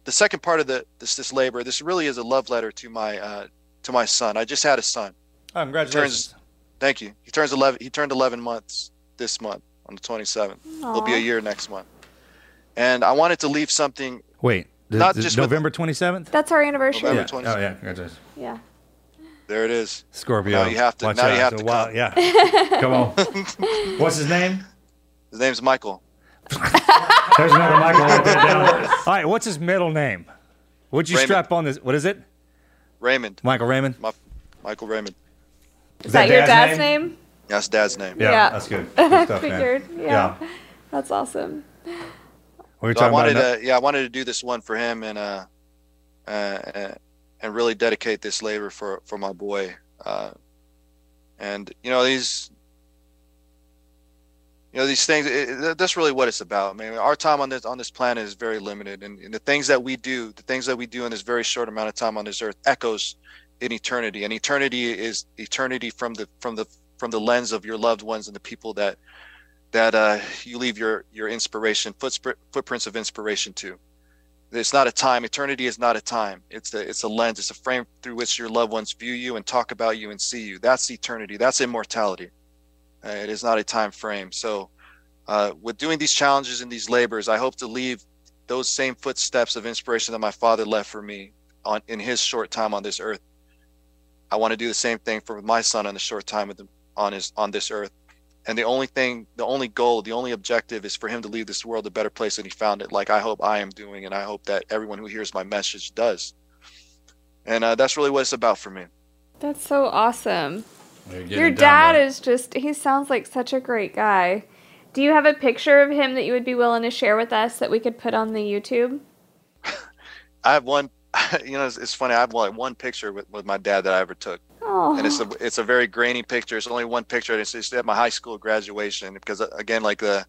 the second part of the this this labor, this really is a love letter to my uh, to my son. I just had a son. Oh, congratulations. Thank you. He turns eleven. He turned eleven months this month on the twenty seventh. It'll be a year next month. And I wanted to leave something. Wait, th- Not th- just November 27th? That's our anniversary. November Yeah. 27th. Oh, yeah, congratulations. Yeah. There it is. Scorpio. Now you have to- Watch now you have So to wild- come. Yeah. Come on. What's his name? His name's Michael. There's another Michael right there down. All right, what's his middle name? What'd you Raymond. strap on this? What is it? Raymond. Michael Raymond? My, Michael Raymond. Is that, your dad's name? That's dad's name. Yeah, Yeah. that's good. Good stuff, man. Figured. Yeah. That's awesome. We were So I wanted about to, yeah, I wanted to do this one for him and uh, uh, and really dedicate this labor for for my boy. Uh, and you know these, you know these things. It, that's really what it's about. I mean, our time on this on this planet is very limited, and, and the things that we do, the things that we do in this very short amount of time on this earth, echoes in eternity. And eternity is eternity from the from the from the lens of your loved ones and the people that that uh, you leave your your inspiration footprints of inspiration to. It's not a time. Eternity is not a time. It's a it's a lens. It's a frame through which your loved ones view you and talk about you and see you. That's eternity. That's immortality. Uh, it is not a time frame. So, uh, with doing these challenges and these labors, I hope to leave those same footsteps of inspiration that my father left for me on in his short time on this earth. I want to do the same thing for my son on the short time with him on his on this earth. And the only thing, the only goal, the only objective is for him to leave this world a better place than he found it. Like I hope I am doing, and I hope that everyone who hears my message does. And uh, that's really what it's about for me. That's so awesome. Your dad bud. is just, he sounds like such a great guy. Do you have a picture of him that you would be willing to share with us that we could put on the YouTube? I have one, you know, it's, it's funny. I have like one picture with, with my dad that I ever took. Oh, and it's a it's a very grainy picture. It's only one picture. And it's just at my high school graduation because uh, again, like the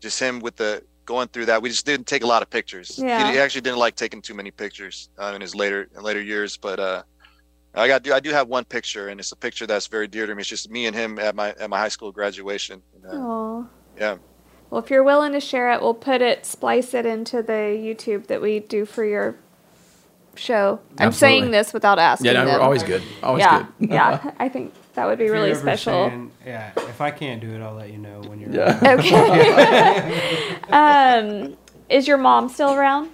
just him with the going through that. We just didn't take a lot of pictures. He- Yeah. He, actually didn't like taking too many pictures uh, in his later in later years. But uh, I got do I do have one picture, and it's a picture that's very dear to me. It's just me and him at my at my high school graduation. And, uh, yeah. Well, if you're willing to share it, we'll put it, splice it into the YouTube that we do for your show. I'm Absolutely. saying this without asking. Yeah, no, we're always good. Always yeah, good. yeah. I think that would be If really special. saying- yeah, if I can't do it, I'll let you know when you're. Yeah. Okay. um, is your mom still around?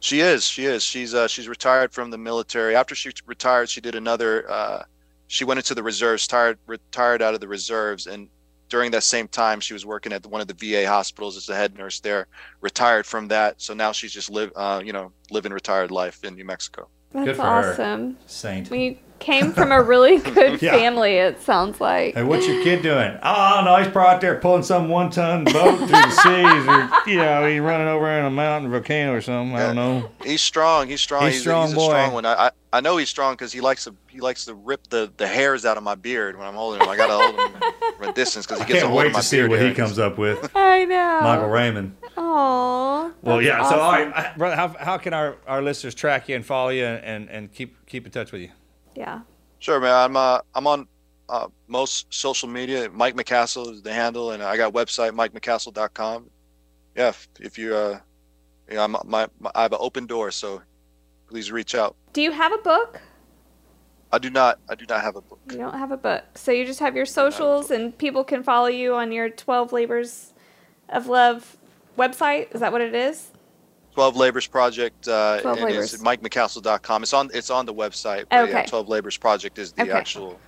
She is. She is. She's uh, she's retired from the military. After she retired, she did another. Uh, she went into the reserves. Tired, retired out of the reserves, and during that same time, she was working at one of the VA hospitals as a head nurse there. Retired from that, so now she's just live, uh, you know, living retired life in New Mexico. That's Good for her. awesome. Saint. We came from a really good Yeah. family. It sounds like. Hey, what's your kid doing? Oh no, he's probably out there pulling some one-ton boat through the seas, or you know, he's running over in a mountain volcano or something. I don't know. He's strong. He's strong. He's He's, strong he's a boy. strong one. I, I I know he's strong because he likes to he likes to rip the, the hairs out of my beard when I'm holding him. I gotta hold him from a distance because he I gets a can't hold of wait my to see beard what he comes up with. I know. Michael Raymond. Aw. Well, yeah. So, awesome. right, I- brother, how, how can our, our listeners track you and follow you and, and keep keep in touch with you? Yeah. Sure, man. I'm uh, I'm on uh, most social media. Mike McCastle is the handle, and I got website mikemccastle.com. Yeah, if, if you uh, yeah, I'm, my, my I have an open door, so please reach out. Do you have a book? I do not I do not have a book. You don't have a book. So you just have your socials and people can follow you on your 12 Labors of Love website. Is that what it is? 12 Labors Project uh, 12 and Labors. it's mikemccastle.com. It's on it's on the website. But yeah, Okay. 12 Labors Project is the Okay. actual.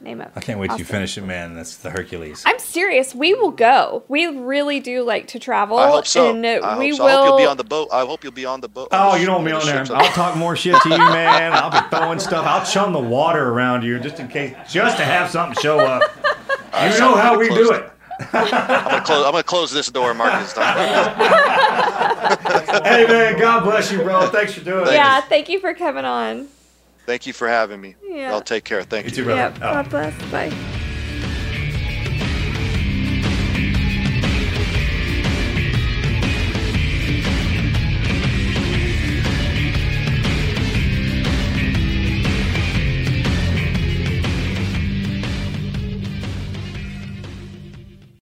Name of it. I can't wait till you finish it, man. That's the Hercules. I'm serious. We will go. We really do like to travel. I hope so. And uh, I, we hope so. will. I hope you'll be on the boat. I hope you'll be on the boat. Oh, the you don't want me on there. I'll talk more shit to you, man. I'll be throwing stuff. I'll chum the water around you just in case, just to have something show up. You know how we do it. It. I'm gonna close. I'm gonna close this door, Marcus. Hey, man, God bless you, bro. Thanks for doing it. yeah, thank you for coming on. Thank you for having me. Yeah. Y'all take care. Thank you. You too, brother. Yeah, God bless. Bye.